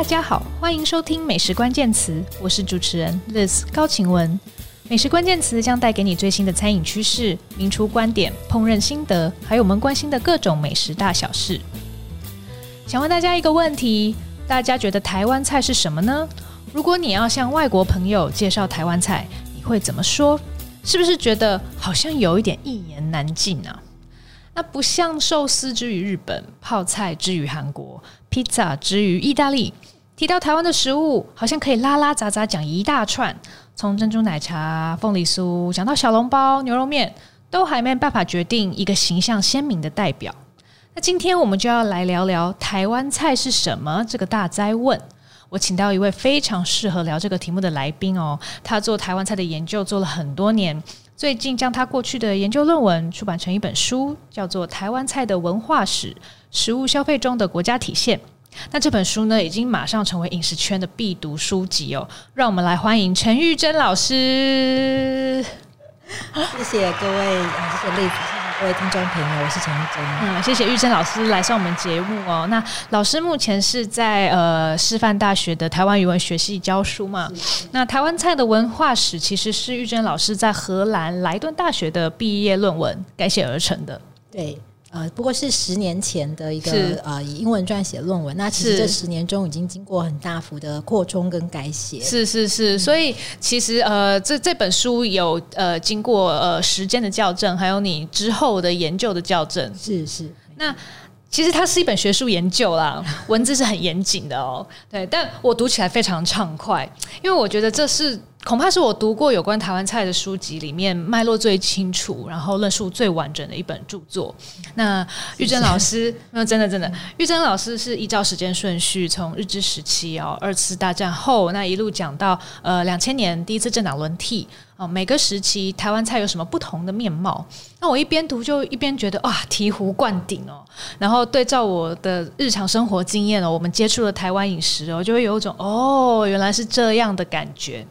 大家好，欢迎收听《美食关键词》，我是主持人 Liz 高晴雯。美食关键词将带给你最新的餐饮趋势、名厨观点、烹饪心得，还有我们关心的各种美食大小事。想问大家一个问题：大家觉得台湾菜是什么呢？如果你要向外国朋友介绍台湾菜，你会怎么说？是不是觉得好像有一点一言难尽啊？那不像寿司之于日本，泡菜之于韩国，披萨之于意大利。提到台湾的食物，好像可以拉拉杂杂讲一大串，从珍珠奶茶、凤梨酥讲到小笼包、牛肉面，都还没办法决定一个形象鲜明的代表。那今天我们就要来聊聊台湾菜是什么这个大哉问。我请到一位非常适合聊这个题目的来宾哦，他做台湾菜的研究做了很多年。最近将他过去的研究论文出版成一本书，叫做《台湾菜的文化史：食物消费中的国家体现》。那这本书呢，已经马上成为饮食圈的必读书籍哦。让我们来欢迎陈玉珍老师。谢谢各位，啊，谢谢丽子。各位听众朋友，我是陈玉珍。嗯，谢谢玉珍老师来上我们节目哦。那老师目前是在呃师范大学的台湾语文学系教书嘛？那台湾菜的文化史其实是玉珍老师在荷兰莱顿大学的毕业论文改写而成的。对。呃，不过是十年前的一个呃以英文撰写论文，那其实这十年中已经经过很大幅的扩充跟改写。是是是，所以其实呃这这本书有呃经过呃时间的校正，还有你之后的研究的校正。是是，那其实它是一本学术研究啦，文字是很严谨的哦。对，但我读起来非常畅快，因为我觉得这是。恐怕是我读过有关台湾菜的书籍里面脉络最清楚，然后论述最完整的一本著作。那玉珍老师，那 真的真的，玉珍老师是依照时间顺序，从日治时期哦，二次大战后，那一路讲到呃两千年第一次政党轮替哦，每个时期台湾菜有什么不同的面貌？那我一边读就一边觉得哇，醍醐灌顶哦。然后对照我的日常生活经验哦，我们接触了台湾饮食哦，就会有一种哦，原来是这样的感觉。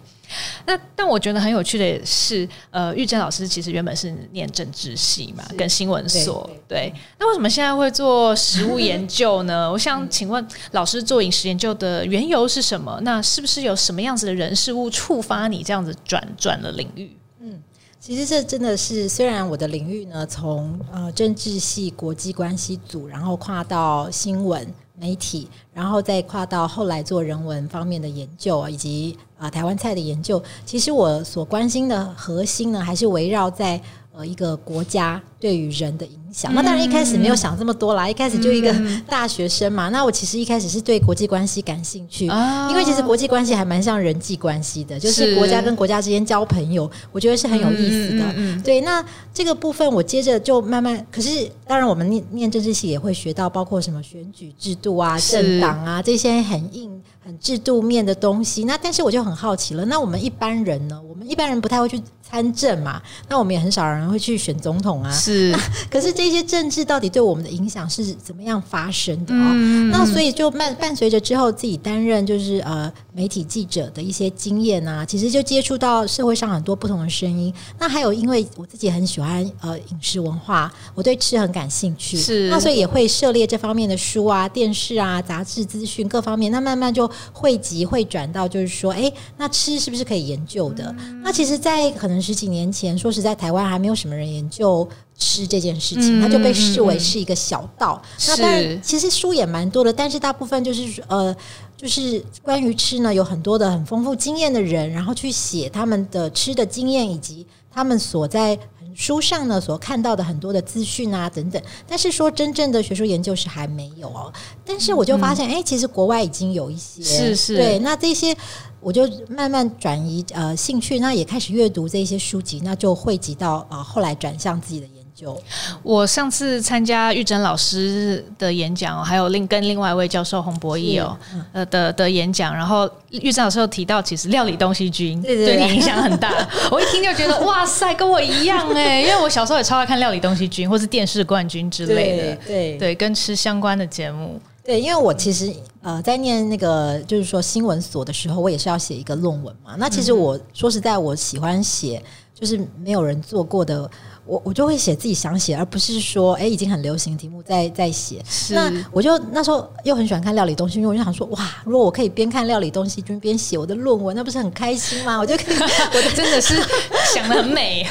那但我觉得很有趣的是，呃，玉珍老师其实原本是念政治系嘛，跟新闻所对，对。那为什么现在会做食物 研究呢？我想请问老师做饮食研究的缘由是什么？那是不是有什么样子的人事物触发你这样子转转了领域？嗯，其实这真的是，虽然我的领域呢，从呃政治系国际关系组，然后跨到新闻。媒体，然后再跨到后来做人文方面的研究，以及啊、台湾菜的研究。其实我所关心的核心呢，还是围绕在呃一个国家对于人的影响。那当然一开始没有想这么多啦，一开始就一个 大学生嘛。那我其实一开始是对国际关系感兴趣，因为其实国际关系还蛮像人际关系的，就是国家跟国家之间交朋友，我觉得是很有意思的。对，那这个部分我接着就慢慢，可是当然我们念念政治系也会学到，包括什么选举制度啊、政党啊这些很硬、很制度面的东西。那但是我就很好奇了，那我们一般人呢？我们一般人不太会去参政嘛，那我们也很少人会去选总统啊。是，可是。这些政治到底对我们的影响是怎么样发生的哦？嗯、那所以就伴伴随着之后自己担任就是呃媒体记者的一些经验啊，其实就接触到社会上很多不同的声音。那还有因为我自己很喜欢呃饮食文化，我对吃很感兴趣，是那所以也会涉猎这方面的书啊、电视啊、杂志资讯各方面。那慢慢就汇集汇转到就是说，哎，那吃是不是可以研究的？嗯、那其实，在可能十几年前，说实在，台湾还没有什么人研究。吃这件事情，它就被视为是一个小道。嗯、那当然，其实书也蛮多的，但是大部分就是呃，就是关于吃呢，有很多的很丰富经验的人，然后去写他们的吃的经验，以及他们所在书上呢所看到的很多的资讯啊等等。但是说真正的学术研究是还没有哦。但是我就发现，哎、嗯欸，其实国外已经有一些，是是，对。那这些我就慢慢转移呃兴趣，那也开始阅读这些书籍，那就汇集到啊、呃，后来转向自己的研究。就我上次参加玉珍老师的演讲，还有另跟另外一位教授洪博义哦，呃的的演讲，然后玉珍老师有提到，其实料理东西君对你影响很大。我一听就觉得哇塞，跟我一样哎，因为我小时候也超爱看料理东西君或是电视冠军之类的，对对，对，跟吃相关的节目。对，因为我其实呃在念那个就是说新闻所的时候，我也是要写一个论文嘛。那其实我说实在，我喜欢写就是没有人做过的。我我就会写自己想写，而不是说哎已经很流行题目在 在写。是那我就那时候又很喜欢看料理东西，因为我就想说哇，如果我可以边看料理东西就边写我的论文，那不是很开心吗？我就可以，我的真的是想的很美。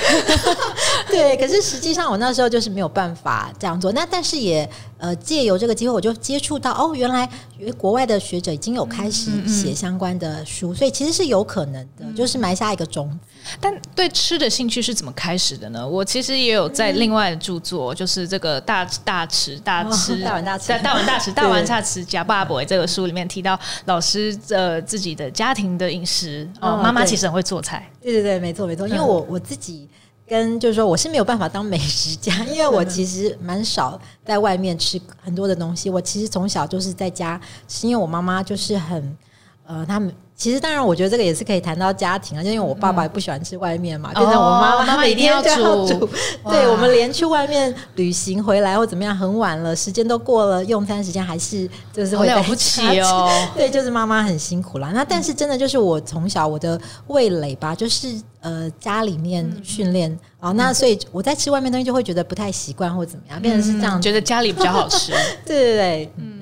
对，可是实际上我那时候就是没有办法这样做。那但是也呃借由这个机会，我就接触到哦，原来国外的学者已经有开始写相关的书，嗯嗯嗯，所以其实是有可能的，就是埋下一个种子。但对吃的兴趣是怎么开始的呢？我其实也有在另外的著作，就是这个大大吃大吃、哦、大碗大吃大碗大吃 大碗大吃呷饱饭这个书里面提到老师呃自己的家庭的饮食哦，妈妈其实很会做菜。对对对，没错没错，因为我我自己跟就是说我是没有办法当美食家，因为我其实蛮少在外面吃很多的东西。我其实从小就是在家，是因为我妈妈就是很呃他们。其实当然，我觉得这个也是可以谈到家庭啊，就因为我爸爸也不喜欢吃外面嘛，变成、嗯、我妈妈每天就要煮。对，我们连去外面旅行回来或怎么样，很晚了，时间都过了，用餐时间还是就是会了不起 哦。对，就是妈妈很辛苦啦。那但是真的就是我从小我的味蕾吧，就是呃家里面训练啊，那所以我在吃外面东西就会觉得不太习惯或怎么样，变成是这样、嗯，觉得家里比较好吃。对对对，嗯。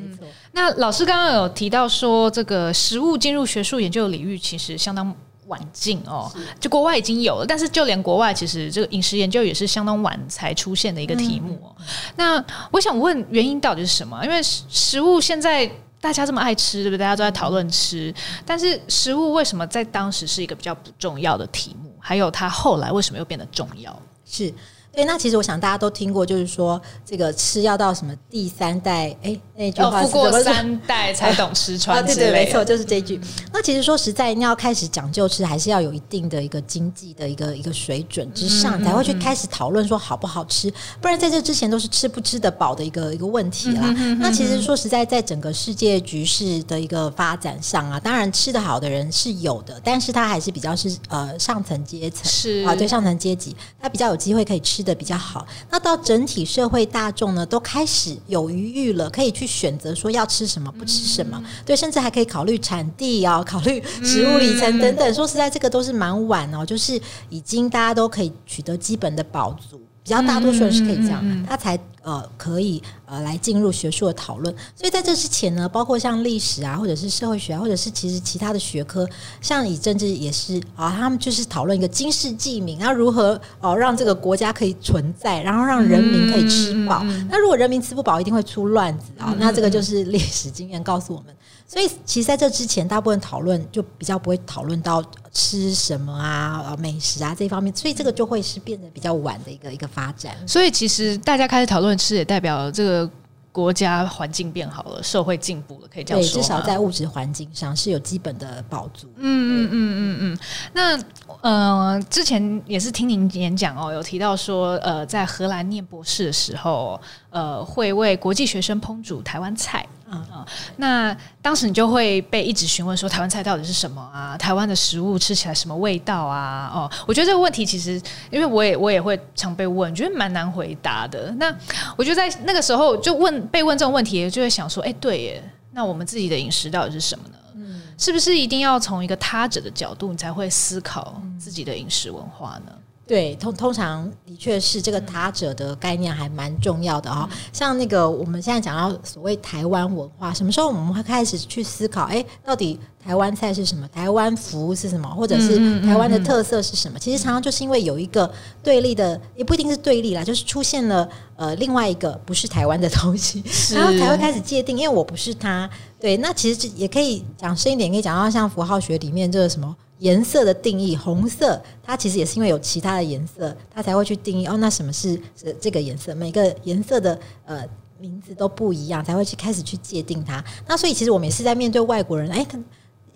那老师刚刚有提到说，这个食物进入学术研究领域其实相当晚近哦，就国外已经有了，但是就连国外其实这个饮食研究也是相当晚才出现的一个题目哦。那我想问，原因到底是什么？因为食物现在大家这么爱吃，对不对？大家都在讨论吃，但是食物为什么在当时是一个比较不重要的题目？还有它后来为什么又变得重要？是。对，那其实我想大家都听过，就是说这个吃要到什么第三代，哎，那句话是富过三代才懂吃 穿。对对，没错，就是这句。那其实说实在，你要开始讲究吃，还是要有一定的一个经济的一个一个水准之上，才会去开始讨论说好不好吃。不然在这之前都是吃不吃得饱的一个一个问题啦。那其实说实在，在整个世界局势的一个发展上啊，当然吃得好的人是有的，但是他还是比较是呃上层阶层是啊，对上层阶级，他比较有机会可以吃的比较好，那到整体社会大众呢，都开始有余裕了，可以去选择说要吃什么，不吃什么，对，甚至还可以考虑产地啊，考虑食物里程等等。说实在，这个都是蛮晚哦，就是已经大家都可以取得基本的饱足。比较大多数人是可以这样，他才呃可以呃来进入学术的讨论。所以在这之前呢，包括像历史啊，或者是社会学啊，或者是其实其他的学科，像以政治也是啊，他们就是讨论一个经世济民，那如何哦让这个国家可以存在，然后让人民可以吃饱。那如果人民吃不饱，一定会出乱子啊。那这个就是历史经验告诉我们。所以，其实在这之前，大部分讨论就比较不会讨论到吃什么啊、美食啊这一方面，所以这个就会是变得比较晚的一个一个发展。所以，其实大家开始讨论吃，也代表这个国家环境变好了，社会进步了，可以这样说。对，至少在物质环境上是有基本的保足。嗯嗯嗯嗯嗯。那呃，之前也是听您演讲哦，有提到说，呃，在荷兰念博士的时候，呃，会为国际学生烹煮台湾菜。嗯嗯，那当时你就会被一直询问说台湾菜到底是什么啊？台湾的食物吃起来什么味道啊？哦，我觉得这个问题其实，因为我也我也会常被问，觉得蛮难回答的。那我觉得在那个时候就问被问这种问题，就会想说，哎，对耶，那我们自己的饮食到底是什么呢？嗯，是不是一定要从一个他者的角度，你才会思考自己的饮食文化呢？对，通通常的确是这个他者的概念还蛮重要的哈、哦。像那个我们现在讲到所谓台湾文化，什么时候我们会开始去思考？哎，到底台湾菜是什么？台湾福是什么？或者是台湾的特色是什么？其实常常就是因为有一个对立的，也不一定是对立啦，就是出现了呃另外一个不是台湾的东西，然后才会开始界定。因为我不是他，对，那其实也可以讲深一点，可以讲到像符号学里面这个什么。颜色的定义，红色它其实也是因为有其他的颜色，它才会去定义哦。那什么是这这个颜色？每个颜色的呃名字都不一样，才会去开始去界定它。那所以其实我们也是在面对外国人，哎，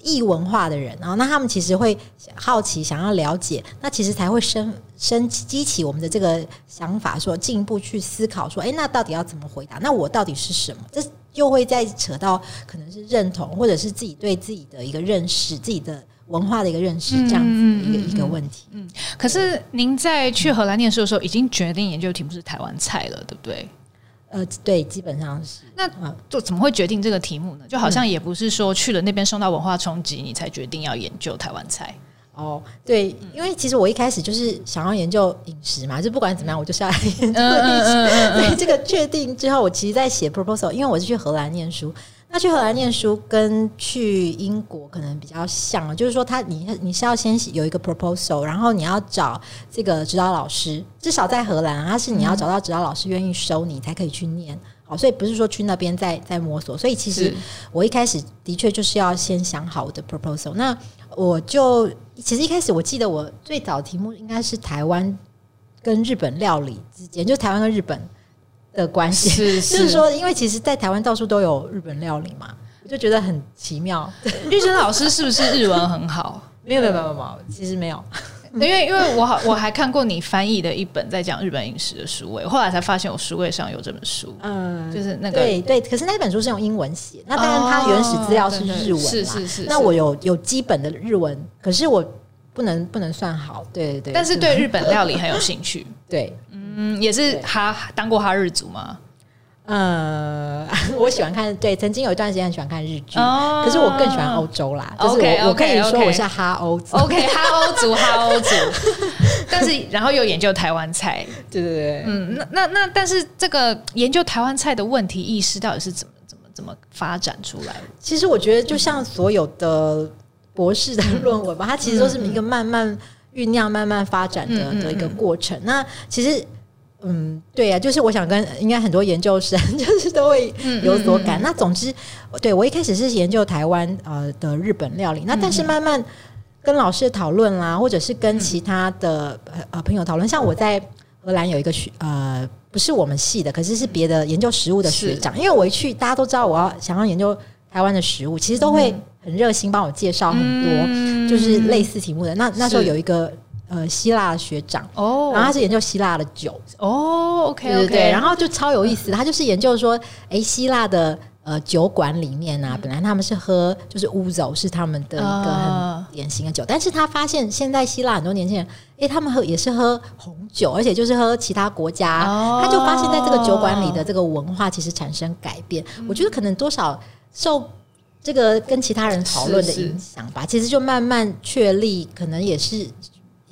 异文化的人，然后那他们其实会好奇，想要了解，那其实才会生生激起我们的这个想法，说进一步去思考，说，哎，那到底要怎么回答？那我到底是什么？这又会再扯到可能是认同，或者是自己对自己的一个认识，自己的。文化的一个认识，这样子一个、嗯、一个问题。嗯，可是您在去荷兰念书的时候，已经决定研究题目是台湾菜了，对不对？呃，对，基本上是。那就怎么会决定这个题目呢？就好像也不是说去了那边受到文化冲击，你才决定要研究台湾菜。哦，对，因为其实我一开始就是想要研究饮食嘛，就不管怎么样，我就是要来研究饮食。所以这个确定之后，我其实在写 proposal，因为我是去荷兰念书。那去荷兰念书跟去英国可能比较像，就是说他你你是要先有一个 proposal，然后你要找这个指导老师，至少在荷兰，他是你要找到指导老师愿意收你才可以去念。好，所以不是说去那边再再摸索。所以其实我一开始的确就是要先想好我的 proposal。那我就其实一开始我记得我最早题目应该是台湾跟日本料理之间，就台湾跟日本。的关系是，是，就是说，因为其实，在台湾到处都有日本料理嘛，我就觉得很奇妙。玉珍老师是不是日文很好？没有，没有，没有，没有，其实没有。因为，因为我好，我还看过你翻译的一本在讲日本饮食的书位，后来才发现我书柜上有这本书。嗯，就是那个对对，可是那本书是用英文写，那当然它原始资料是日文，是是是。那我有有基本的日文，可是我不能不能算好。对对对，但是对日本料理很有兴趣。对。嗯，也是哈当过哈日族吗？呃，我喜欢看，对，曾经有一段时间很喜欢看日剧，哦、可是我更喜欢欧洲啦。就是我 okay, 我可以说我是哈欧族，OK，哈欧族，哈欧族。但是然后又研究台湾菜，对对对，嗯，那那那，但是这个研究台湾菜的问题意识到底是怎么怎么怎么发展出来的？其实我觉得，就像所有的博士的论文吧，嗯、它其实都是一个慢慢酝酿、慢慢发展的、嗯、的一个过程。那其实。嗯，对呀、啊，就是我想跟应该很多研究生就是都会有所感。嗯嗯嗯、那总之，对我一开始是研究台湾呃的日本料理，那但是慢慢跟老师讨论啦，或者是跟其他的呃朋友讨论，像我在荷兰有一个学呃不是我们系的，可是是别的研究食物的学长，因为我一去，大家都知道我要想要研究台湾的食物，其实都会很热心帮我介绍很多就是类似题目的。那那时候有一个。呃，希腊的学长哦，然后他是研究希腊的酒。哦，OK，对对对，然后就超有意思，他就是研究说，哎，希腊的呃酒馆里面啊，本来他们是喝就是乌酒是他们的一个很典型的酒，但是他发现现在希腊很多年轻人，哎，他们喝也是喝红酒，而且就是喝其他国家，他就发现在这个酒馆里的这个文化其实产生改变，我觉得可能多少受这个跟其他人讨论的影响吧，其实就慢慢确立，可能也是。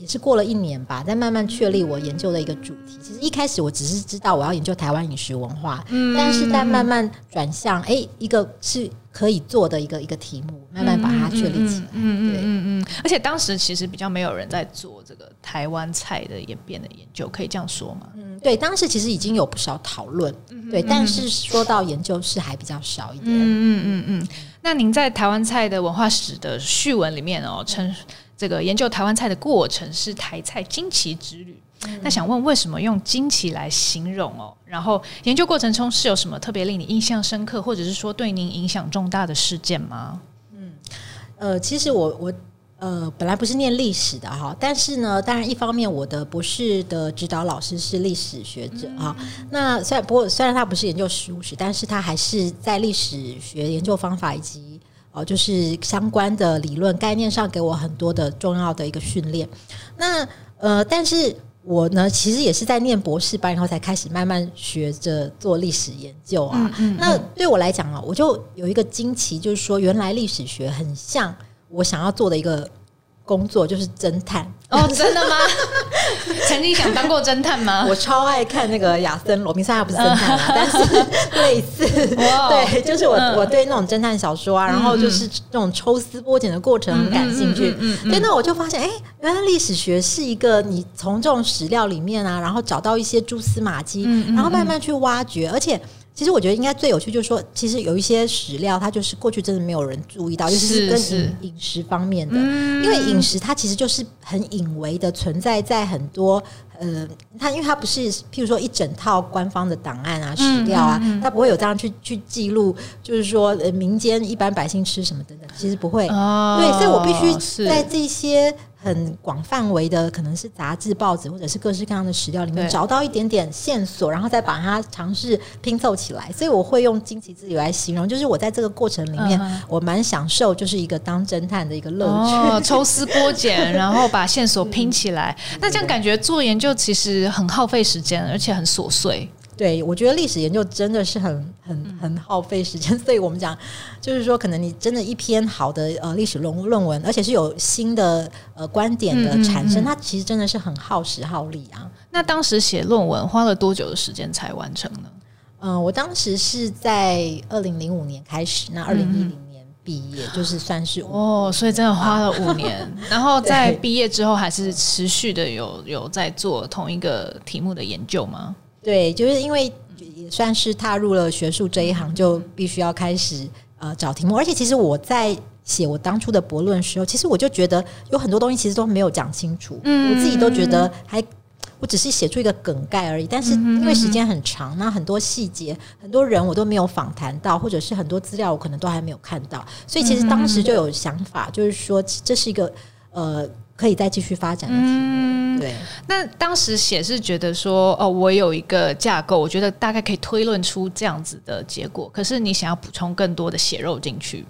也是过了一年吧，在慢慢确立我研究的一个主题。其实一开始我只是知道我要研究台湾饮食文化，嗯、但是在慢慢转向，哎、欸，一个是可以做的一个一个题目，慢慢把它确立起来。嗯嗯嗯嗯，对而且当时其实比较没有人在做这个台湾菜的演变的研究，可以这样说吗？嗯，对，当时其实已经有不少讨论，对，但是说到研究是还比较少一点。嗯嗯嗯嗯。那您在台湾菜的文化史的序文里面哦，称。这个研究台湾菜的过程是台菜惊奇之旅。嗯、那想问，为什么用惊奇来形容哦？然后研究过程中是有什么特别令你印象深刻，或者是说对您影响重大的事件吗？嗯，呃，其实我我呃本来不是念历史的哈，但是呢，当然一方面我的博士的指导老师是历史学者啊。嗯、那虽然不过虽然他不是研究史物史，但是他还是在历史学研究方法以及。哦，就是相关的理论概念上给我很多的重要的一个训练。那呃，但是我呢，其实也是在念博士班以后才开始慢慢学着做历史研究啊。嗯嗯嗯，那对我来讲啊，我就有一个惊奇，就是说原来历史学很像我想要做的一个。工作就是侦探哦，真的吗？曾经想当过侦探吗？我超爱看那个亚森罗宾，虽然他不是侦探，但是类似。对，就是我我对那种侦探小说啊，然后就是那种抽丝剥茧的过程很感兴趣。对，那我就发现，哎，原来历史学是一个你从这种史料里面啊，然后找到一些蛛丝马迹，然后慢慢去挖掘，而且。其实我觉得应该最有趣，就是说，其实有一些史料，它就是过去真的没有人注意到，尤其是跟饮饮食方面的，因为饮食它其实就是很隐微的存在在很多呃，它因为它不是譬如说一整套官方的档案啊、史料啊，它不会有这样去去记录，就是说呃民间一般百姓吃什么等等，其实不会。对，所以我必须在这些。很广范围的，可能是杂志、报纸，或者是各式各样的史料里面找到一点点线索，然后再把它尝试拼凑起来。所以我会用惊奇之旅来形容，就是我在这个过程里面，我蛮享受，就是一个当侦探的一个乐趣，哦、抽丝剥茧，然后把线索拼起来。那这样感觉做研究其实很耗费时间，而且很琐碎。对，我觉得历史研究真的是很很很耗费时间，所以我们讲，就是说，可能你真的一篇好的呃历史论论文，而且是有新的呃观点的产生，嗯嗯嗯，它其实真的是很耗时耗力啊。那当时写论文花了多久的时间才完成呢？嗯、呃，我当时是在二零零五年开始，那二零一零年毕业，嗯、就是算是哦，所以真的花了五年。然后在毕业之后，还是持续的有有在做同一个题目的研究吗？对，就是因为也算是踏入了学术这一行，就必须要开始呃找题目。而且其实我在写我当初的博论的时候，其实我就觉得有很多东西其实都没有讲清楚，嗯，我自己都觉得还我只是写出一个梗概而已。但是因为时间很长，那很多细节、很多人我都没有访谈到，或者是很多资料我可能都还没有看到，所以其实当时就有想法，就是说这是一个呃。可以再继续发展的题目。嗯，对。那当时写是觉得说，哦，我有一个架构，我觉得大概可以推论出这样子的结果。可是你想要补充更多的血肉进去，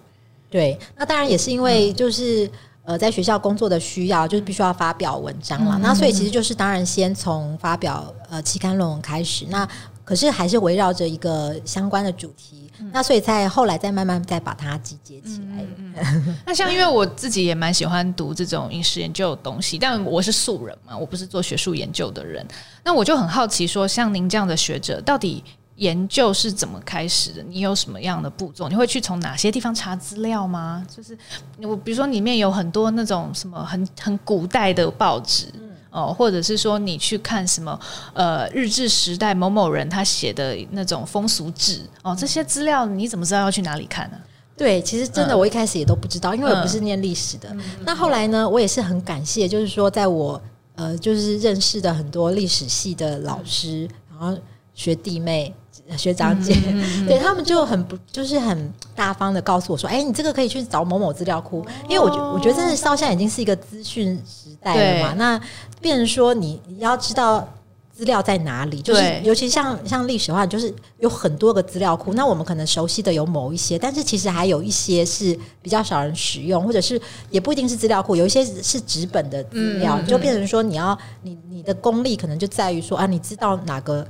对。那当然也是因为就是、嗯、呃，在学校工作的需要，就是必须要发表文章了。嗯、那所以其实就是当然先从发表呃期刊论文开始。那可是还是围绕着一个相关的主题。那所以在后来再慢慢再把它集结起来。嗯嗯、那像因为我自己也蛮喜欢读这种饮食研究的东西，但我是素人嘛，我不是做学术研究的人。那我就很好奇，说像您这样的学者，到底研究是怎么开始的？你有什么样的步骤？你会去从哪些地方查资料吗？就是我比如说里面有很多那种什么很很古代的报纸。哦，或者是说你去看什么呃日治时代某某人他写的那种风俗志哦，这些资料你怎么知道要去哪里看呢？对，其实真的我一开始也都不知道，嗯、因为我不是念历史的。嗯、那后来呢，我也是很感谢，就是说在我呃就是认识的很多历史系的老师，嗯、然后学弟妹。学长姐，对他们就很不，就是很大方的告诉我说：“哎、欸，你这个可以去找某某资料库，因为我觉我觉得，真的到现在已经是一个资讯时代了嘛。那变成说你你要知道资料在哪里，就是尤其像像历史的话，就是有很多个资料库。那我们可能熟悉的有某一些，但是其实还有一些是比较少人使用，或者是也不一定是资料库，有一些是纸本的资料，嗯、就变成说你要你你的功力可能就在于说啊，你知道哪个。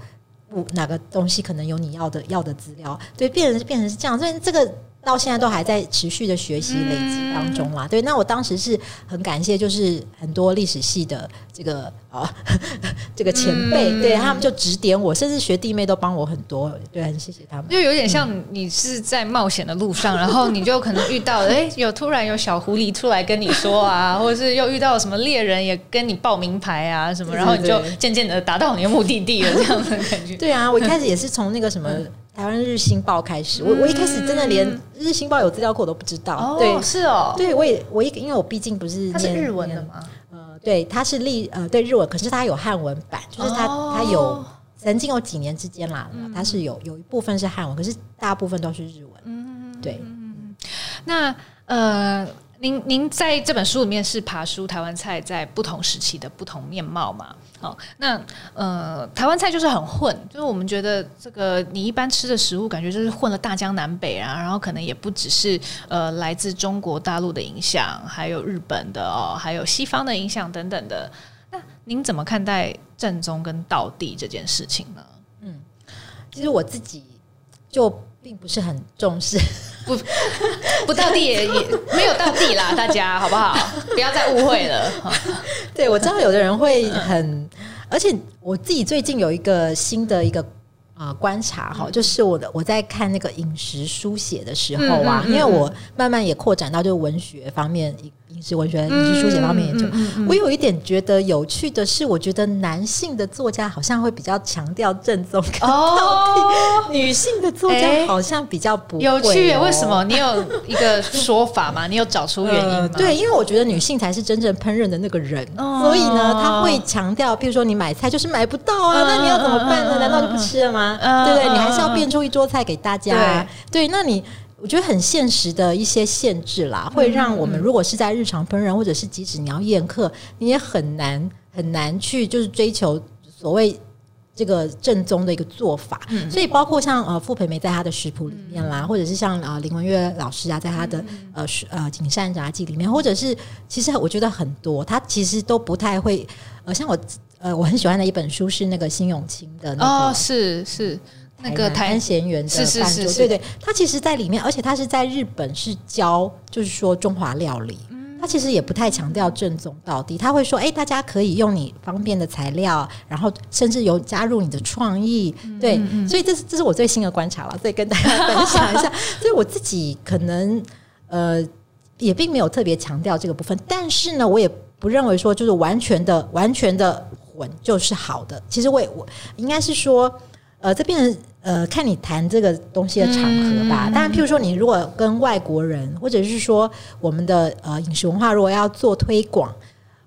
哪个东西可能有你要的要的资料？对，变成变成是这样，所以这个。到现在都还在持续的学习累积当中啦。对，那我当时是很感谢，就是很多历史系的这个啊 这个前辈，对他们就指点我，甚至学弟妹都帮我很多。对，很谢谢他们。就有点像你是在冒险的路上，然后你就可能遇到哎，有突然有小狐狸出来跟你说啊，或者是又遇到什么猎人也跟你报名牌啊什么，然后你就渐渐的达到你的目的地了，这样的感觉。对啊，我一开始也是从那个什么。台湾日新报开始，我我一开始真的连日新报有资料库我都不知道。哦，对，是哦，对我也我一因为我毕竟不是它是日文的吗？呃，对，它是历呃对日文，可是它有汉文版，就是它它有曾经有几年之间啦，它是有有一部分是汉文，可是大部分都是日文。嗯，对。那呃。您您在这本书里面是爬梳台湾菜在不同时期的不同面貌嘛？哦，那呃，台湾菜就是很混，就是我们觉得这个你一般吃的食物，感觉就是混了大江南北啊，然后可能也不只是呃来自中国大陆的影响，还有日本的哦，还有西方的影响等等的。那您怎么看待正宗跟道地这件事情呢？嗯，其实我自己就并不是很重视。不不到地也也没有到地啦，大家好不好？不要再误会了。对，我知道有的人会很，而且我自己最近有一个新的一个啊、呃、观察哈，就是我的我在看那个饮食书写的时候啊，嗯嗯嗯、因为我慢慢也扩展到就是文学方面。是文学、影视书写方面研究。我有一点觉得有趣的是，我觉得男性的作家好像会比较强调正宗跟道地，女性的作家好像比较不会。有趣，为什么？你有一个说法吗？你有找出原因吗？对，因为我觉得女性才是真正烹饪的那个人，所以呢，他会强调，譬如说你买菜就是买不到啊，那你要怎么办呢？难道就不吃了吗？对不对？你还是要变出一桌菜给大家。对，那你。我觉得很现实的一些限制啦，会让我们如果是在日常烹饪，或者是即使你要宴客，你也很难很难去就是追求所谓这个正宗的一个做法。嗯、所以包括像呃傅培梅在他的食谱里面啦，嗯、或者是像啊、呃、林文月老师啊，在他的呃呃景善札记里面，或者是其实我觉得很多他其实都不太会呃像我呃，我很喜欢的一本书是那个辛永清的那个，哦，是是那个台湾咸源的饭桌，是是是是对对，他其实在里面，而且他是在日本是教，就是说中华料理。他其实也不太强调正宗到底，他会说：“哎、欸，大家可以用你方便的材料，然后甚至有加入你的创意。嗯”对，嗯嗯、所以这是这是我最新的观察了，所以跟大家分享一下。所以我自己可能呃也并没有特别强调这个部分，但是呢，我也不认为说就是完全的完全的混就是好的。其实我也我应该是说。呃，这边呃，看你谈这个东西的场合吧。当然、嗯，譬如说，你如果跟外国人，或者是说我们的呃饮食文化，如果要做推广，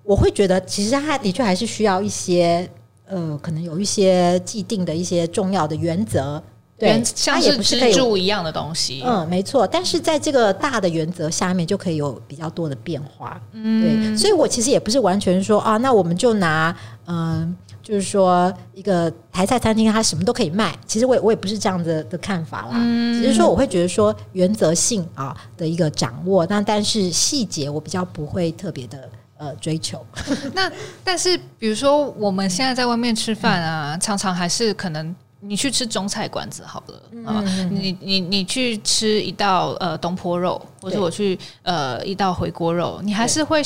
我会觉得其实它的确还是需要一些呃，可能有一些既定的一些重要的原则。对，像是支柱一样的东西。嗯，没错。但是在这个大的原则下面，就可以有比较多的变化。嗯，对。所以我其实也不是完全说啊，那我们就拿嗯。呃就是说，一个台菜餐厅，它什么都可以卖。其实我也我也不是这样子的看法啦。嗯，只是说我会觉得说原则性啊的一个掌握，那但是细节我比较不会特别的呃追求。那但是比如说我们现在在外面吃饭啊，嗯、常常还是可能你去吃中菜馆子好了啊，嗯、你你你去吃一道呃东坡肉，或者我去呃一道回锅肉，你还是会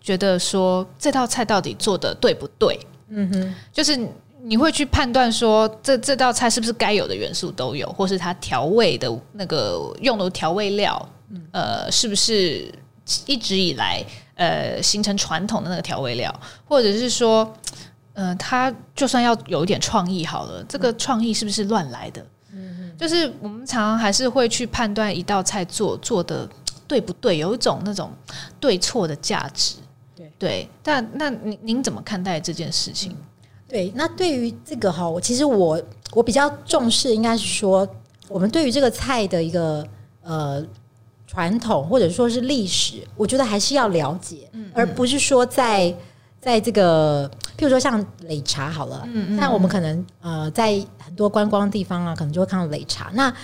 觉得说这道菜到底做的对不对？嗯哼，就是你会去判断说，这这道菜是不是该有的元素都有，或是它调味的那个用的调味料，呃，是不是一直以来呃形成传统的那个调味料，或者是说，呃，它就算要有一点创意好了，这个创意是不是乱来的？嗯哼，就是我们常常还是会去判断一道菜做做的对不对，有一种那种对错的价值。对，但那您您怎么看待这件事情？对，那对于这个哈，我其实我我比较重视，应该是说，我们对于这个菜的一个呃传统或者说是历史，我觉得还是要了解，嗯嗯，而不是说在在这个，譬如说像擂茶好了，嗯嗯，那我们可能呃在很多观光地方啊，可能就会看到擂茶，那。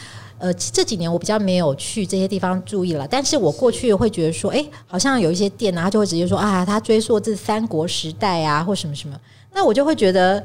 呃，这几年我比较没有去这些地方注意了，但是我过去会觉得说，哎，好像有一些店啊，他就会直接说啊，他追溯自三国时代啊，或什么什么，那我就会觉得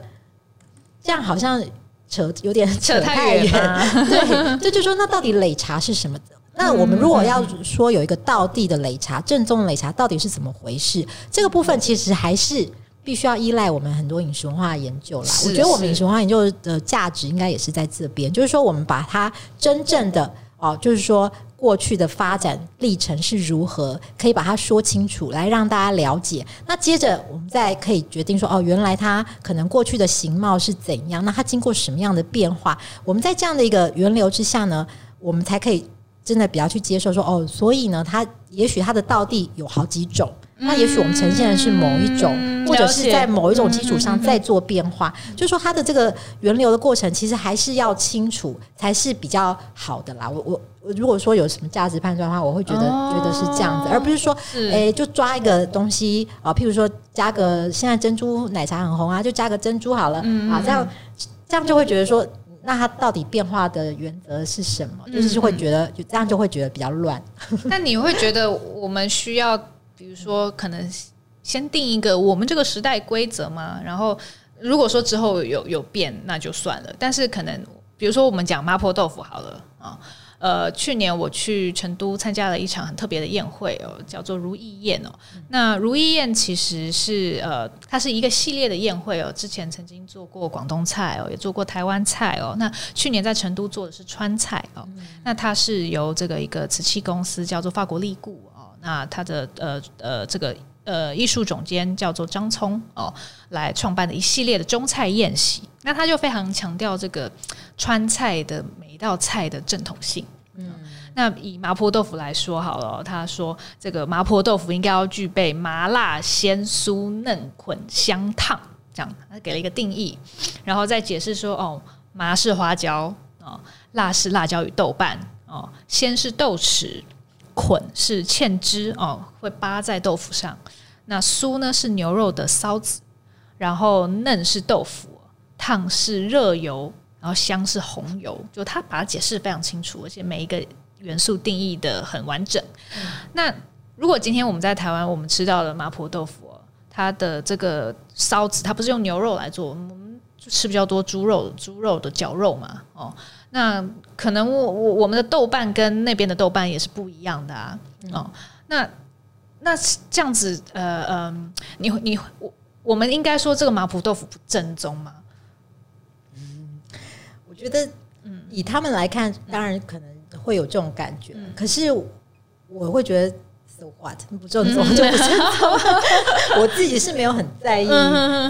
这样好像扯有点扯太远，对，这就说那到底擂茶是什么？那我们如果要说有一个道地的擂茶，正宗的擂茶到底是怎么回事？这个部分其实还是。必须要依赖我们很多饮食文化的研究啦。我觉得我们饮食文化研究的价值应该也是在这边，就是说我们把它真正的哦，就是说过去的发展历程是如何，可以把它说清楚，来让大家了解。那接着我们再可以决定说，哦，原来它可能过去的形貌是怎样，那它经过什么样的变化？我们在这样的一个源流之下呢，我们才可以真的比较去接受说，哦，所以呢，它也许它的道地有好几种。那也许我们呈现的是某一种，嗯、或者是在某一种基础上再做变化，嗯、就是说它的这个源流的过程，其实还是要清楚才是比较好的啦。我我我如果说有什么价值判断的话，我会觉得、哦、觉得是这样子，而不是说是诶就抓一个东西啊，譬如说加个现在珍珠奶茶很红啊，就加个珍珠好了、嗯、啊，这样这样就会觉得说，那它到底变化的原则是什么？就是就会觉得就这样就会觉得比较乱。那你会觉得我们需要？比如说，可能先定一个我们这个时代规则嘛，然后如果说之后有有变，那就算了。但是可能，比如说我们讲麻婆豆腐好了啊，呃，去年我去成都参加了一场很特别的宴会哦，叫做如意宴哦。那如意宴其实是呃，它是一个系列的宴会哦。之前曾经做过广东菜哦，也做过台湾菜哦。那去年在成都做的是川菜哦。那它是由这个一个瓷器公司叫做法国利顾。那他的呃呃这个呃艺术总监叫做张聪哦，来创办的一系列的中菜宴席。那他就非常强调这个川菜的每一道菜的正统性。嗯，那以麻婆豆腐来说好了，他说这个麻婆豆腐应该要具备麻辣鲜酥嫩捆香烫，这样他给了一个定义，然后再解释说哦，麻是花椒哦，辣是辣椒与豆瓣哦，鲜是豆豉。捆是芡汁哦，会扒在豆腐上。那酥呢是牛肉的骚子，然后嫩是豆腐，烫是热油，然后香是红油。就他把它解释得非常清楚，而且每一个元素定义的很完整。嗯、那如果今天我们在台湾，我们吃到了麻婆豆腐，它的这个烧子，它不是用牛肉来做，我们就吃比较多猪肉，猪肉的绞肉嘛。哦，那可能我我我们的豆瓣跟那边的豆瓣也是不一样的啊。哦，那那这样子，呃呃，你你我我们应该说这个麻婆豆腐不正宗吗？嗯，我觉得，嗯，以他们来看，当然可能会有这种感觉，嗯，可是我会觉得。So what 不正宗就不正宗，我自己是没有很在意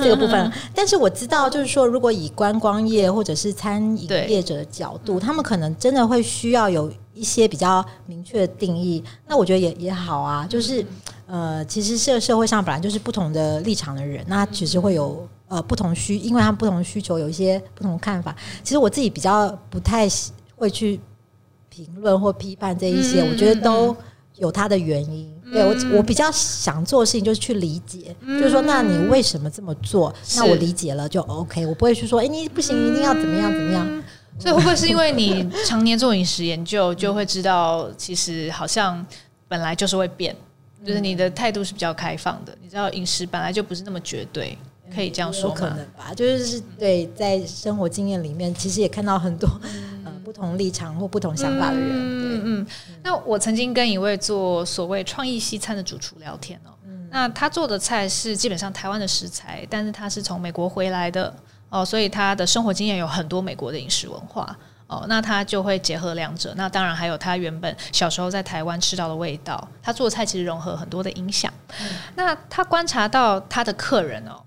这个部分。但是我知道，就是说，如果以观光业或者是餐饮业者的角度，他们可能真的会需要有一些比较明确的定义。那我觉得也也好啊，就是呃，其实社社会上本来就是不同的立场的人，那其实会有呃不同需，因为他们不同需求，有一些不同的看法。其实我自己比较不太会去评论或批判这一些，我觉得都。有它的原因，对我我比较想做的事情就是去理解，嗯、就是说，那你为什么这么做？那我理解了就 OK，我不会去说，哎、欸，你不行，一定要怎么样怎么样。所以会不会是因为你常年做饮食研究，就会知道，其实好像本来就是会变，就是你的态度是比较开放的。你知道，饮食本来就不是那么绝对，可以这样说吗？可能吧，就是对，在生活经验里面，其实也看到很多。不同立场或不同想法的人，嗯嗯。那我曾经跟一位做所谓创意西餐的主厨聊天哦，嗯、那他做的菜是基本上台湾的食材，但是他是从美国回来的哦，所以他的生活经验有很多美国的饮食文化哦，那他就会结合两者。那当然还有他原本小时候在台湾吃到的味道，他做菜其实融合很多的影响。嗯、那他观察到他的客人哦，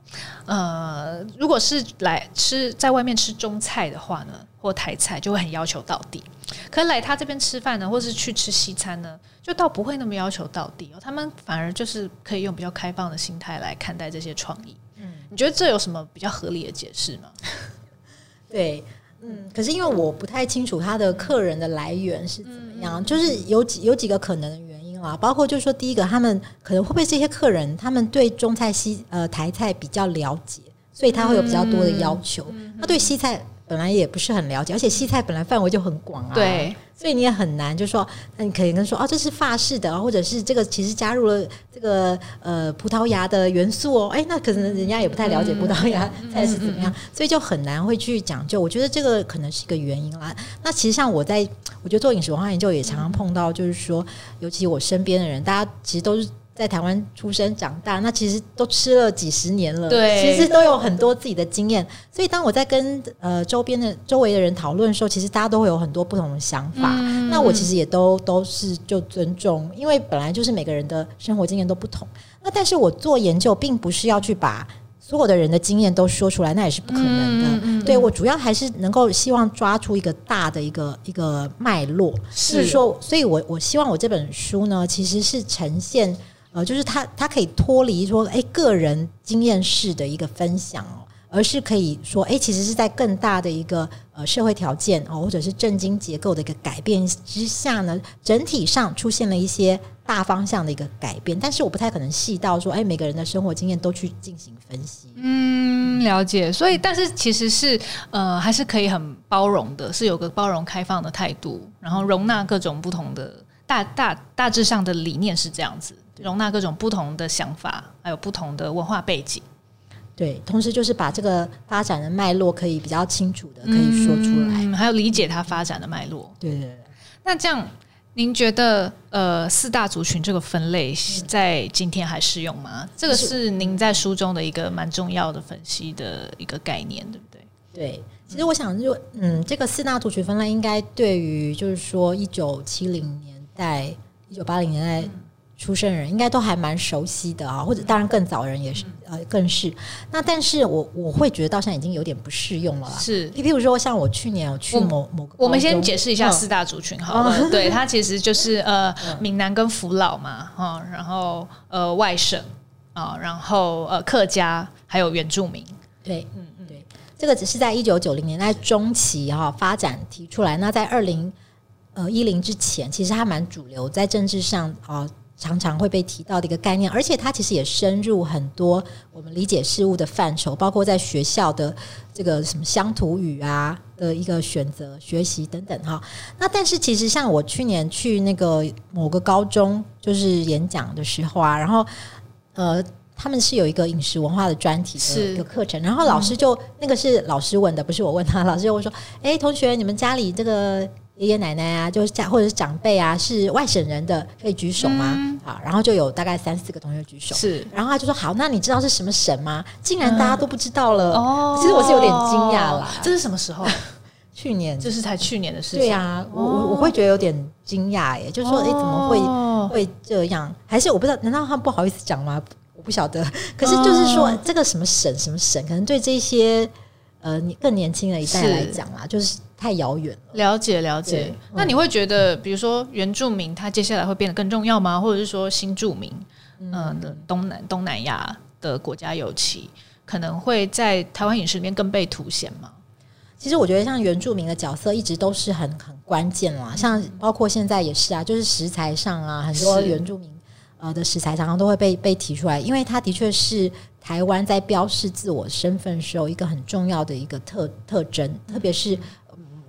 呃，如果是来吃在外面吃中菜的话呢，或台菜就会很要求到底，可是来他这边吃饭呢，或是去吃西餐呢，就倒不会那么要求到底哦。他们反而就是可以用比较开放的心态来看待这些创意。嗯，你觉得这有什么比较合理的解释吗？对，嗯，可是因为我不太清楚他的客人的来源是怎么样，嗯、就是有几有几个可能的原因啦，包括就是说，第一个，他们可能会不会这些客人，他们对中菜西呃台菜比较了解，所以他会有比较多的要求。嗯、他对西菜。本来也不是很了解，而且西菜本来范围就很广啊，对，所以你也很难就说，那你可以跟说哦，这是法式的，或者是这个其实加入了这个呃葡萄牙的元素哦，哎，那可能人家也不太了解葡萄牙菜是怎么样，所以就很难会去讲究。我觉得这个可能是一个原因啦。那其实像我在，我觉得做饮食文化研究也常常碰到，就是说，尤其我身边的人，大家其实都是。在台湾出生长大，那其实都吃了几十年了，对，其实都有很多自己的经验。所以当我在跟呃周边的周围的人讨论的时候，其实大家都会有很多不同的想法。嗯、那我其实也都都是就尊重，因为本来就是每个人的生活经验都不同。那但是我做研究，并不是要去把所有的人的经验都说出来，那也是不可能的。嗯、对，我主要还是能够希望抓出一个大的一个一个脉络，是就是说，所以我我希望我这本书呢，其实是呈现。呃，就是他，他可以脱离说，哎，个人经验式的一个分享哦，而是可以说，哎，其实是在更大的一个呃社会条件哦，或者是政经结构的一个改变之下呢，整体上出现了一些大方向的一个改变。但是我不太可能细到说，哎，每个人的生活经验都去进行分析。嗯，了解。所以，但是其实是呃，还是可以很包容的，是有个包容开放的态度，然后容纳各种不同的大大大致上的理念是这样子。容纳各种不同的想法，还有不同的文化背景，对，同时就是把这个发展的脉络可以比较清楚的可以说出来，嗯、还有理解它发展的脉络。对对对。那这样，您觉得呃四大族群这个分类在今天还适用吗？嗯、这个是您在书中的一个蛮重要的分析的一个概念，对不对？对，其实我想就嗯，这个四大族群分类应该对于就是说一九七零年代、一九八零年代。嗯出生人应该都还蛮熟悉的啊，或者当然更早人也是呃更是。那但是我我会觉得到现在已经有点不适用了啦。是，譬如说像我去年我去某某个，我们先解释一下四大族群好了。哦、对，它其实就是呃闽南跟福佬嘛，哈，然后呃外省啊，然后呃客家还有原住民。对，嗯嗯，对，这个只是在一九九零年代中期哈发展提出来。那在二零呃一零之前，其实还蛮主流在政治上啊。常常会被提到的一个概念，而且它其实也深入很多我们理解事物的范畴，包括在学校的这个什么乡土语啊的一个选择学习等等哈。那但是其实像我去年去那个某个高中就是演讲的时候啊，然后呃。他们是有一个饮食文化的专题的一个课程，然后老师就、嗯、那个是老师问的，不是我问他。老师就会说：“哎，同学，你们家里这个爷爷奶奶啊，就是家或者是长辈啊，是外省人的，可以举手吗？”嗯、好，然后就有大概三四个同学举手。是，然后他就说：“好，那你知道是什么省吗？竟然大家都不知道了。嗯”哦，其实我是有点惊讶啦。这是什么时候？去年，这是才去年的事情。对啊，我我我会觉得有点惊讶耶，就是说，哎，怎么会会这样？还是我不知道，难道他不好意思讲吗？我不晓得。可是就是说，这个什么省什么省，可能对这些呃你更年轻的一代来讲啊，就是太遥远了。了解了解。那你会觉得，比如说原住民，他接下来会变得更重要吗？或者是说新住民，嗯的东南东南亚的国家尤其可能会在台湾饮食里面更被凸显吗？其实我觉得，像原住民的角色一直都是很很关键啦。像包括现在也是啊，就是食材上啊，很多原住民呃的食材常常都会被被提出来，因为它的确是台湾在标示自我身份时候一个很重要的一个特特征。特别是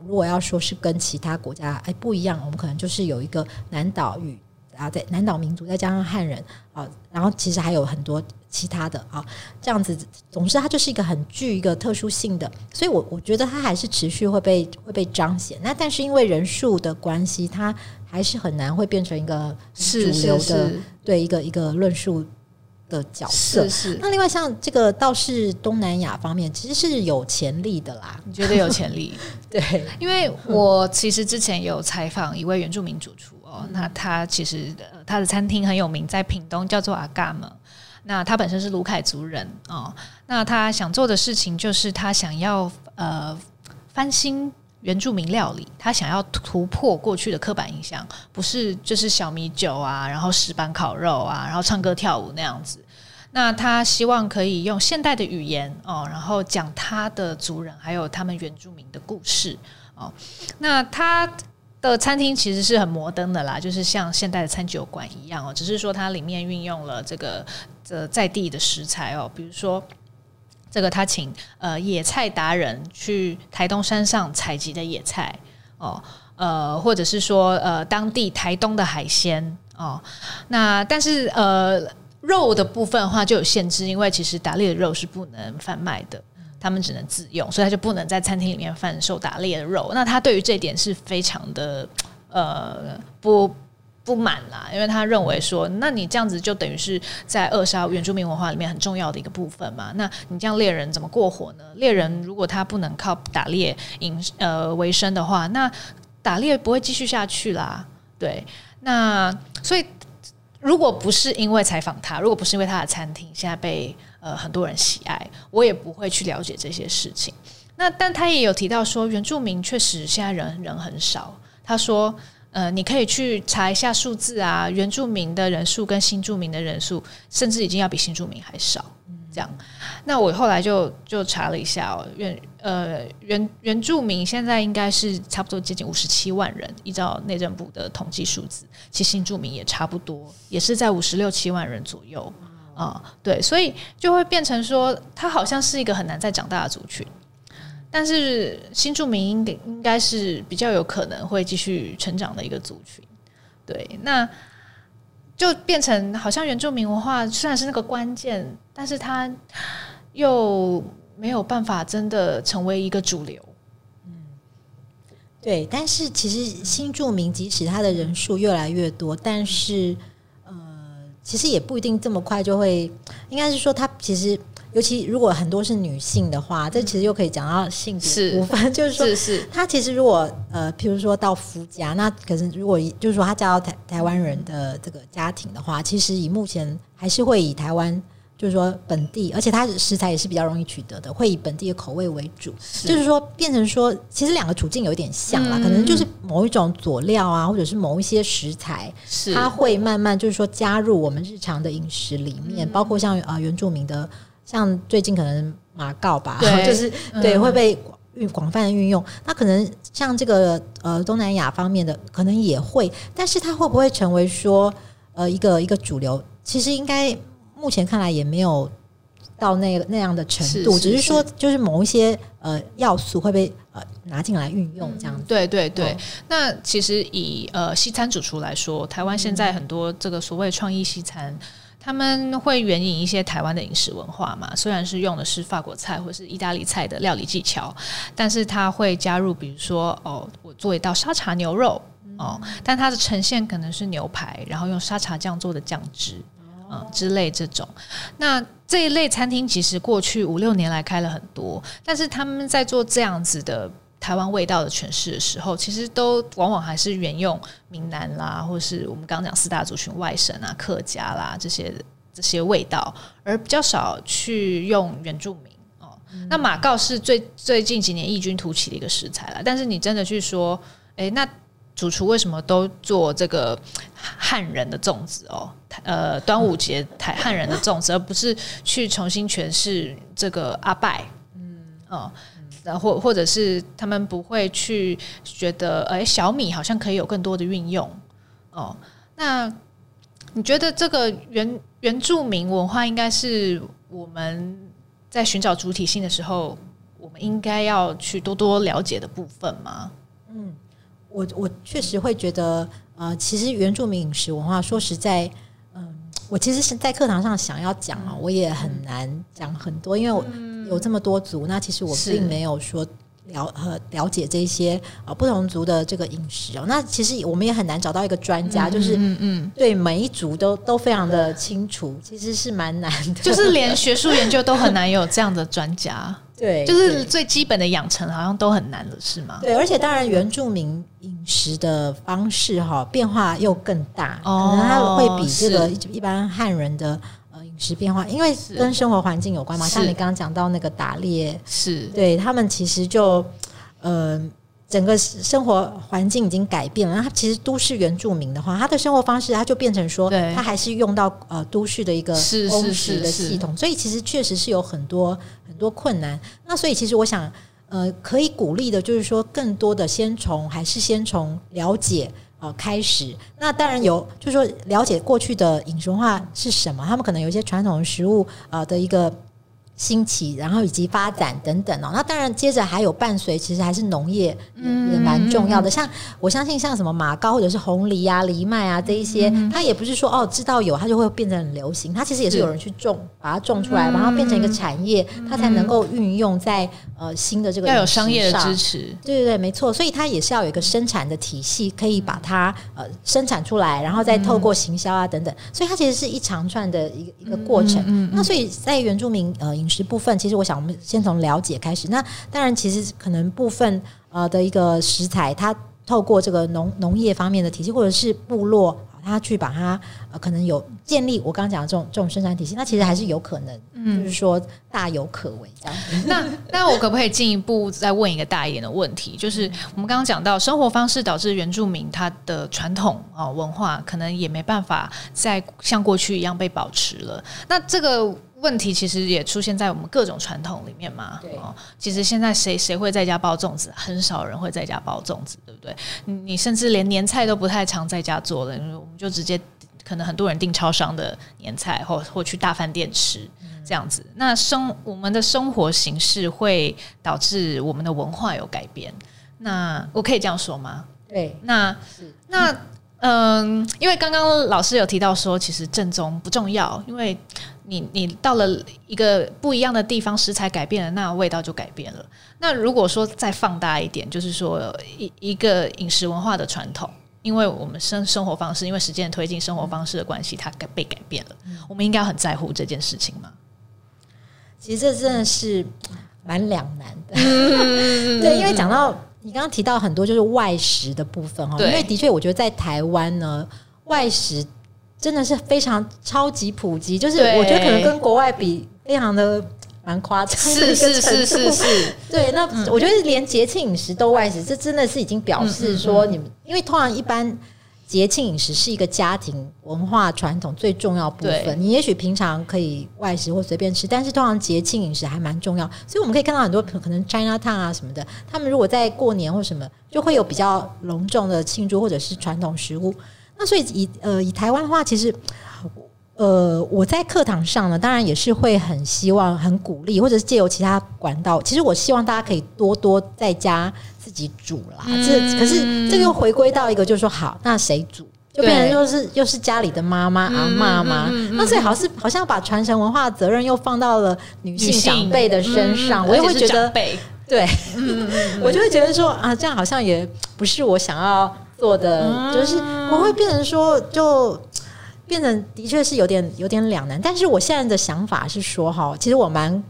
如果要说是跟其他国家哎不一样，我们可能就是有一个南岛语啊，在南岛民族再加上汉人啊，然后其实还有很多。其他的啊，这样子，总之它就是一个很具一个特殊性的，所以我我觉得它还是持续会被会被彰显。那但是因为人数的关系，它还是很难会变成一个主流的，对一个一个论述的角色。是是。那另外像这个倒是东南亚方面，其实是有潜力的啦。你觉得有潜力？对，因为我其实之前有采访一位原住民主厨哦，那他其实他的餐厅很有名，在屏东叫做阿嘎嘛。那他本身是卢凯族人哦，那他想做的事情就是他想要呃翻新原住民料理，他想要突破过去的刻板印象，不是就是小米酒啊，然后石板烤肉啊，然后唱歌跳舞那样子。那他希望可以用现代的语言哦，然后讲他的族人还有他们原住民的故事哦。那他。的餐厅其实是很摩登的啦，就是像现代的餐酒馆一样哦，只是说它里面运用了这个这在地的食材哦，比如说这个他请呃野菜达人去台东山上采集的野菜哦，呃或者是说呃当地台东的海鲜哦，那但是呃肉的部分的话就有限制，因为其实打猎的肉是不能贩卖的。他们只能自用，所以他就不能在餐厅里面贩售打猎的肉。那他对于这一点是非常的呃不不满啦，因为他认为说，那你这样子就等于是在扼杀原住民文化里面很重要的一个部分嘛。那你这样猎人怎么过活呢？猎人如果他不能靠打猎营呃为生的话，那打猎不会继续下去啦。对，那所以如果不是因为采访他，如果不是因为他的餐厅现在被。呃，很多人喜爱，我也不会去了解这些事情。那但他也有提到说，原住民确实现在人人很少。他说，呃，你可以去查一下数字啊，原住民的人数跟新住民的人数，甚至已经要比新住民还少。这样，那我后来就就查了一下哦，原呃原原住民现在应该是差不多接近五十七万人，依照内政部的统计数字，其实新住民也差不多，也是在五十六七万人左右。啊、哦，对，所以就会变成说，他好像是一个很难再长大的族群，但是新住民应该应该是比较有可能会继续成长的一个族群。对，那就变成好像原住民文化虽然是那个关键，但是他又没有办法真的成为一个主流。嗯，对，但是其实新住民即使他的人数越来越多，但是呃。其实也不一定这么快就会，应该是说，他其实尤其如果很多是女性的话，这其实又可以讲到性别部分，就是说，是他其实如果呃，譬如说到夫家，那可是如果就是说他嫁到台台湾人的这个家庭的话，其实以目前还是会以台湾。就是说本地，而且它食材也是比较容易取得的，会以本地的口味为主。是。就是说，变成说，其实两个处境有点像啦，嗯、可能就是某一种佐料啊，或者是某一些食材，是。它会慢慢就是说加入我们日常的饮食里面，嗯、包括像啊、呃、原住民的，像最近可能马告吧，对 就是对、嗯、会被运广泛的运用。那可能像这个呃东南亚方面的，可能也会，但是它会不会成为说呃一个一个主流？其实应该。目前看来也没有到那那样的程度，是是是，只是说就是某一些呃要素会被呃拿进来运用这样子。对对对，哦、那其实以呃西餐主厨来说，台湾现在很多这个所谓创意西餐，他们会援引一些台湾的饮食文化嘛，虽然是用的是法国菜或是意大利菜的料理技巧，但是他会加入，比如说哦，我做一道沙茶牛肉哦，但它的呈现可能是牛排，然后用沙茶酱做的酱汁，嗯之类这种。那这一类餐厅其实过去五六年来开了很多，但是他们在做这样子的。台湾味道的诠释的时候，其实都往往还是沿用闽南啦，或是我们刚刚讲四大族群外省啊、客家啦这些这些味道，而比较少去用原住民哦。嗯、那马告是最最近几年异军突起的一个食材了，但是你真的去说，诶，那主厨为什么都做这个汉人的粽子哦？呃，端午节台汉人的粽子，而不是去重新诠释这个阿拜？嗯哦。或或者是他们不会去觉得，哎，小米好像可以有更多的运用哦。那你觉得这个原原住民文化应该是我们在寻找主体性的时候，我们应该要去多多了解的部分吗？嗯，我我确实会觉得，呃，其实原住民饮食文化，说实在，嗯，我其实是在课堂上想要讲啊，我也很难讲很多，因为我。有这么多族，那其实我并没有说了和了解这些啊不同族的这个饮食哦。那其实我们也很难找到一个专家，就是嗯嗯，对每一族都都非常的清楚，其实是蛮难的。就是连学术研究都很难有这样的专家。对，就是最基本的养成好像都很难了，是吗？对，而且当然原住民饮食的方式哈变化又更大，可能它会比这个一般汉人的。食变化，因为跟生活环境有关嘛。像你刚刚讲到那个打猎，是对他们其实就呃，整个生活环境已经改变了。那他其实都市原住民的话，他的生活方式他就变成说，他还是用到呃都市的一个供食的系统，所以其实确实是有很多很多困难。那所以其实我想，呃，可以鼓励的就是说，更多的先从还是先从了解。哦，开始那当然有，就是说了解过去的饮食文化是什么，他们可能有一些传统食物啊的一个。兴起，然后以及发展等等哦。那当然，接着还有伴随，其实还是农业也蛮重要的。像我相信，像什么马高或者是红梨啊、藜麦啊这一些，它也不是说哦知道有它就会变得很流行。它其实也是有人去种，把它种出来，然后变成一个产业，它才能够运用在呃新的这个要有商业的支持。对对对，没错。所以它也是要有一个生产的体系，可以把它呃生产出来，然后再透过行销啊等等。所以它其实是一长串的一个一个过程。那所以在原住民呃。食部分，其实我想，我们先从了解开始。那当然，其实可能部分呃的一个食材，它透过这个农农业方面的体系，或者是部落，它去把它呃可能有建立我刚刚讲的这种这种生产体系，那其实还是有可能，嗯，就是说大有可为这样。那那我可不可以进一步再问一个大一点的问题？就是我们刚刚讲到生活方式导致原住民他的传统啊文化可能也没办法再像过去一样被保持了。那这个。问题其实也出现在我们各种传统里面嘛。对哦，其实现在谁谁会在家包粽子？很少人会在家包粽子，对不对？你甚至连年菜都不太常在家做了，我们就直接可能很多人订超商的年菜，或或去大饭店吃这样子。那生我们的生活形式会导致我们的文化有改变。那我可以这样说吗？对，那那。嗯，因为刚刚老师有提到说，其实正宗不重要，因为你你到了一个不一样的地方，食材改变了，那味道就改变了。那如果说再放大一点，就是说一一个饮食文化的传统，因为我们生生活方式，因为时间的推进，生活方式的关系，它改被改变了，我们应该很在乎这件事情吗？其实这真的是蛮两难的，对，因为讲到。你刚刚提到很多就是外食的部分哈，因为的确我觉得在台湾呢，外食真的是非常超级普及，就是我觉得可能跟国外比非常的蛮夸张的一个程度。是是是是是，对，那我觉得连节庆饮食都外食，这真的是已经表示说你们，因为通常一般。节庆饮食是一个家庭文化传统最重要部分。你也许平常可以外食或随便吃，但是通常节庆饮食还蛮重要。所以我们可以看到很多可能 China Town 啊什么的，他们如果在过年或什么，就会有比较隆重的庆祝或者是传统食物。那所以以呃以台湾的话，其实呃我在课堂上呢，当然也是会很希望、很鼓励，或者是借由其他管道，其实我希望大家可以多多在家。自己煮啦，这可是这个又回归到一个，就是说好，那谁煮？就变成又是又是家里的妈妈、阿妈嘛。那所以好像是好像把传承文化的责任又放到了女性长辈的身上，我也会觉得对，我就会觉得说啊，这样好像也不是我想要做的，就是我会变成说就。变成的确是有点有点两难，但是我现在的想法是说哈，其实我蛮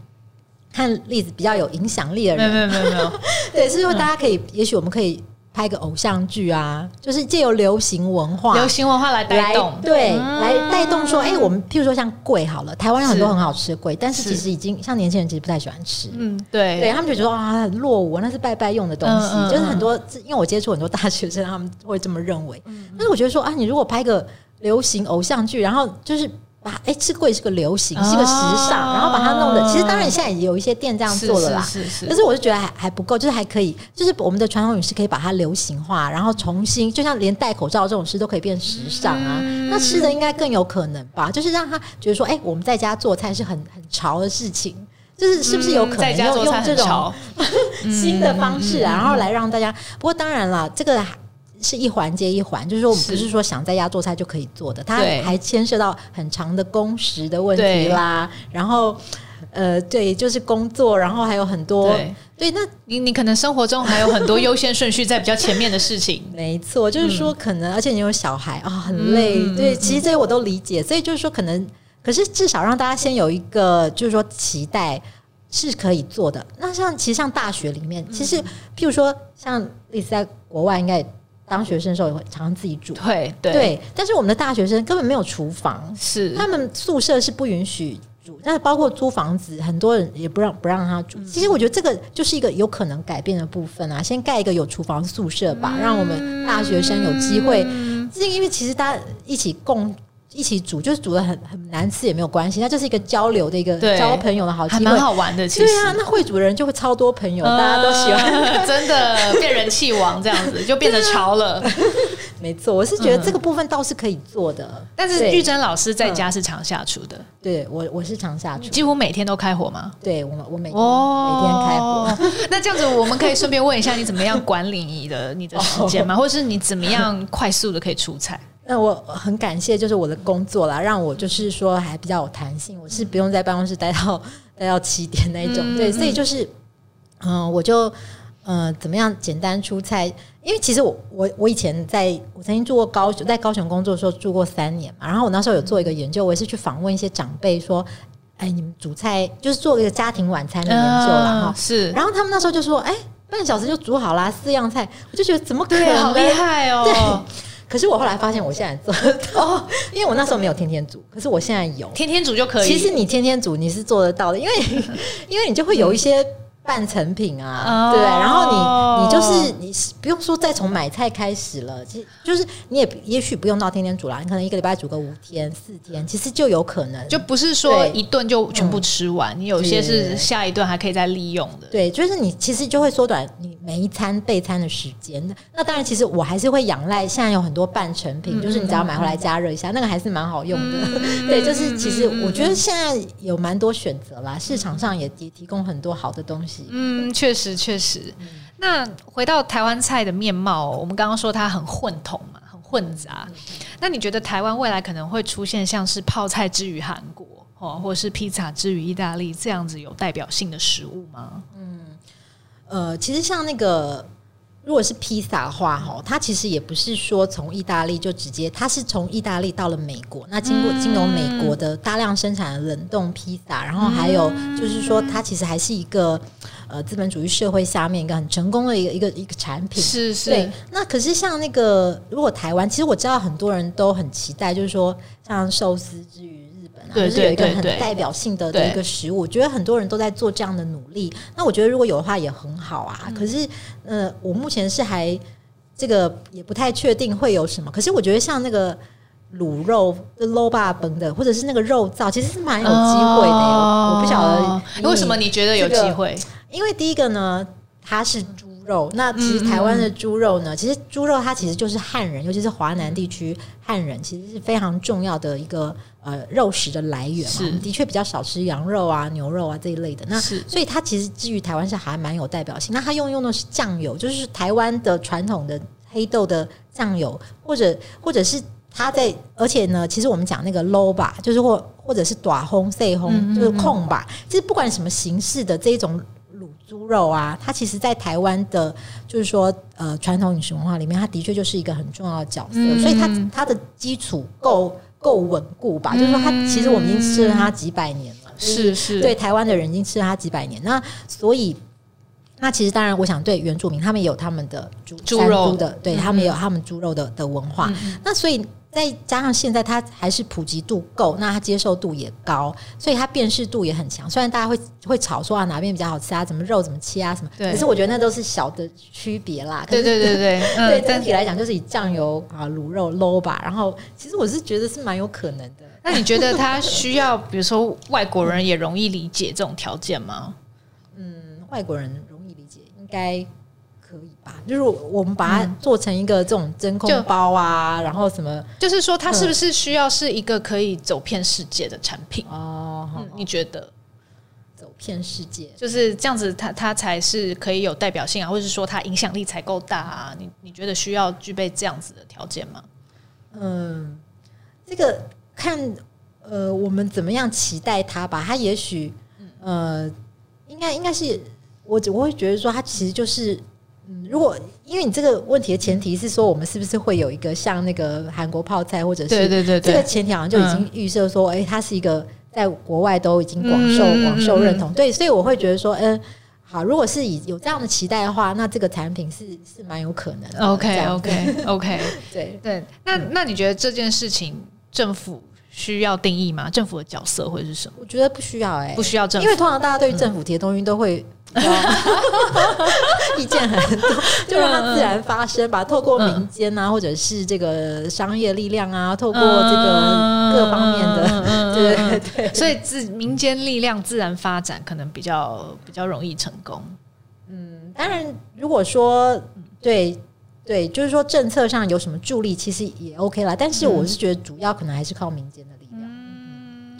看例子比较有影响力的人，没有没有没有，对，所以说大家可以，也许我们可以拍个偶像剧啊，就是借由流行文化，流行文化来带动，对，来带动说，哎，我们譬如说像粿好了，台湾有很多很好吃的粿，但是其实已经像年轻人其实不太喜欢吃，嗯，对，对他们就觉得啊很落伍，那是拜拜用的东西，就是很多，因为我接触很多大学生，他们会这么认为，但是我觉得说啊，你如果拍个。流行偶像剧，然后就是把哎，吃粿是个流行，是个时尚，然后把它弄的。其实当然现在也有一些店这样做了啦，是是是。可是我就觉得还还不够，就是还可以，就是我们的传统饮食可以把它流行化，然后重新，就像连戴口罩这种事都可以变时尚啊。那吃的应该更有可能吧？就是让他觉得说，哎，我们在家做菜是很很潮的事情，就是是不是有可能用用这种新的方式啊，然后来让大家。不过当然了，这个。是一环接一环，就是说我们不是说想在家做菜就可以做的，它还牵涉到很长的工时的问题啦。然后，呃，对，就是工作，然后还有很多对，对，那你你可能生活中还有很多优先顺序在比较前面的事情。没错，就是说可能，嗯、而且你有小孩啊，很累。嗯、对，其实这些我都理解，所以就是说可能，可是至少让大家先有一个，就是说期待是可以做的。那像其实像大学里面，其实譬如说像类似在国外应该。当学生的时候也会常常自己煮，对对，对。但是我们的大学生根本没有厨房，是他们宿舍是不允许煮，但是包括租房子，很多人也不让不让他煮。其实我觉得这个就是一个有可能改变的部分啊，先盖一个有厨房宿舍吧，让我们大学生有机会。是因为其实大家一起共。一起煮，就是煮的很很难吃也没有关系，那就是一个交流的一个交朋友的好机会，还蛮好玩的。其实对啊，那会煮的人就会超多朋友，呃、大家都喜欢，真的变人气王这样子，就变得潮了。没错，我是觉得这个部分倒是可以做的。嗯、但是玉珍老师在家是常下厨的，嗯、对我我是常下厨，几乎每天都开火吗？对我我每天、哦、每天开火。那这样子，我们可以顺便问一下，你怎么样管理你的你的时间吗？或者是你怎么样快速的可以出菜？那我很感谢，就是我的工作啦，让我就是说还比较有弹性，我是不用在办公室待到待到七点那一种，嗯、对，所以就是，嗯、呃，我就嗯、呃，怎么样简单出菜？因为其实我我我以前在我曾经住过高雄，在高雄工作的时候住过三年嘛，然后我那时候有做一个研究，我也是去访问一些长辈，说，哎，你们煮菜就是做一个家庭晚餐的研究了。哈、呃，是，然后他们那时候就说，哎，半小时就煮好啦，四样菜，我就觉得怎么可能？好厉害哦！对。可是我后来发现，我现在做得到，因为我那时候没有天天煮，可是我现在有天天煮就可以。其实你天天煮你是做得到的，因为 因为你就会有一些。半成品啊，对，然后你你就是你不用说再从买菜开始了，其实就是你也也许不用到天天煮啦，你可能一个礼拜煮个五天四天，其实就有可能，就不是说一顿就全部吃完，你有些是下一顿还可以再利用的。对，就是你其实就会缩短你每一餐备餐的时间。那当然，其实我还是会仰赖现在有很多半成品，就是你只要买回来加热一下，那个还是蛮好用的。对，就是其实我觉得现在有蛮多选择啦，市场上也也提供很多好的东西。嗯，确实确实。那回到台湾菜的面貌，我们刚刚说它很混同嘛，很混杂。那你觉得台湾未来可能会出现像是泡菜之于韩国，哦，或者是披萨之于意大利这样子有代表性的食物吗？嗯，呃，其实像那个。如果是披萨的话，哈，它其实也不是说从意大利就直接，它是从意大利到了美国，那经过经由美国的大量生产的冷冻披萨，然后还有就是说，它其实还是一个呃资本主义社会下面一个很成功的一个一个一个产品。是是。对。那可是像那个，如果台湾，其实我知道很多人都很期待，就是说像寿司之于。对，就是有一个很代表性的的一个食物，我觉得很多人都在做这样的努力。那我觉得如果有的话也很好啊。嗯、可是，呃，我目前是还这个也不太确定会有什么。可是我觉得像那个卤肉、捞霸崩的，或者是那个肉燥，其实是蛮有机会的。哦、我不晓得为什么你觉得有机会？因为第一个呢，它是猪肉。那其实台湾的猪肉呢，嗯、其实猪肉它其实就是汉人，尤其是华南地区汉人，其实是非常重要的一个。呃，肉食的来源嘛，我们的确比较少吃羊肉啊、牛肉啊这一类的。那所以它其实至于台湾是还蛮有代表性。那它用用的是酱油，就是台湾的传统的黑豆的酱油，或者或者是它在，而且呢，其实我们讲那个 low 吧，就是或或者是短烘、细烘，就是控吧。其实不管什么形式的这种卤猪肉啊，它其实在台湾的，就是说呃传统饮食文化里面，它的确就是一个很重要的角色。所以它它的基础够够稳固吧？就是说，它其实我们已经吃了它几百年了，是是，对台湾的人已经吃了它几百年。那所以。那其实当然，我想对原住民，他们也有他们的猪猪肉的，对他们也有他们猪肉的的文化。嗯、那所以再加上现在它还是普及度够，那它接受度也高，所以它辨识度也很强。虽然大家会会吵说啊哪边比较好吃啊，怎么肉怎么切啊什么，对可是我觉得那都是小的区别啦。对对对对，对整体来讲就是以酱油啊卤肉 low 吧。然后其实我是觉得是蛮有可能的。那你觉得它需要，比如说外国人也容易理解这种条件吗？嗯，外国人。该可以吧？就是我们把它做成一个这种真空包啊，然后什么？就是说，它是不是需要是一个可以走遍世界的产品？哦，你觉得走遍世界就是这样子，它它才是可以有代表性啊，或者是说它影响力才够大啊？你你觉得需要具备这样子的条件吗？嗯，这个看呃，我们怎么样期待它吧？它也许呃，应该应该是。我我会觉得说，它其实就是，嗯，如果因为你这个问题的前提是说，我们是不是会有一个像那个韩国泡菜，或者是对对对，这个前提好像就已经预设说，哎，它是一个在国外都已经广受广受认同。对，所以我会觉得说，嗯，好，如果是以有这样的期待的话，那这个产品是是蛮有可能的。OK OK OK，对对。那那你觉得这件事情政府需要定义吗？政府的角色会是什么？我觉得不需要，哎，不需要政府，因为通常大家对于政府提的东西都会。意见很多，就让它自然发生吧。透过民间啊，或者是这个商业力量啊，透过这个各方面的，对对对，所以自民间力量自然发展，可能比较比较容易成功。嗯，当然，如果说对对，就是说政策上有什么助力，其实也 OK 啦。但是我是觉得，主要可能还是靠民间的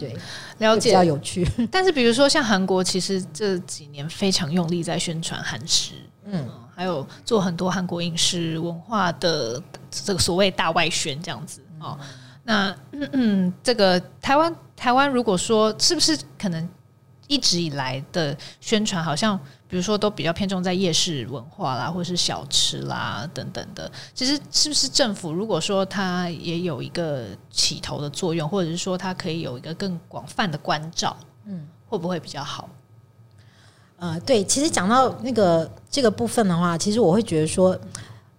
对。了解，比较有趣。但是，比如说像韩国，其实这几年非常用力在宣传韩食，嗯，还有做很多韩国饮食文化的这个所谓大外宣这样子哦。嗯、那嗯嗯，这个台湾台湾，如果说是不是可能一直以来的宣传，好像。比如说，都比较偏重在夜市文化啦，或者是小吃啦等等的。其实，是不是政府如果说它也有一个起头的作用，或者是说它可以有一个更广泛的关照，嗯，会不会比较好？呃，对，其实讲到那个这个部分的话，其实我会觉得说。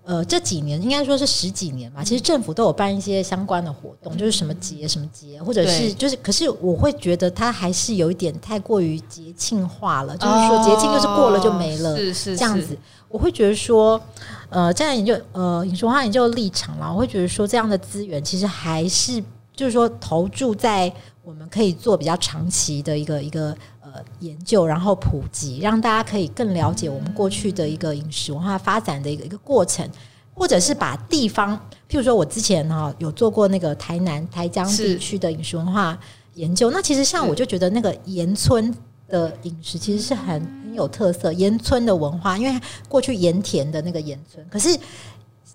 呃，这几年应该说是十几年吧。其实政府都有办一些相关的活动，就是什么节什么节，或者是就是，可是我会觉得它还是有一点太过于节庆化了。就是说节庆就是过了就没了，是是这样子。我会觉得说，呃，这样研究呃影视文化研究立场啦，我会觉得说这样的资源其实还是就是说投注在我们可以做比较长期的一个一个。研究然后普及，让大家可以更了解我们过去的一个饮食文化发展的一个一个过程，或者是把地方，譬如说我之前哈有做过那个台南台江地区的饮食文化研究，那其实像我就觉得那个盐村的饮食其实是很很有特色，盐村的文化，因为过去盐田的那个盐村，可是。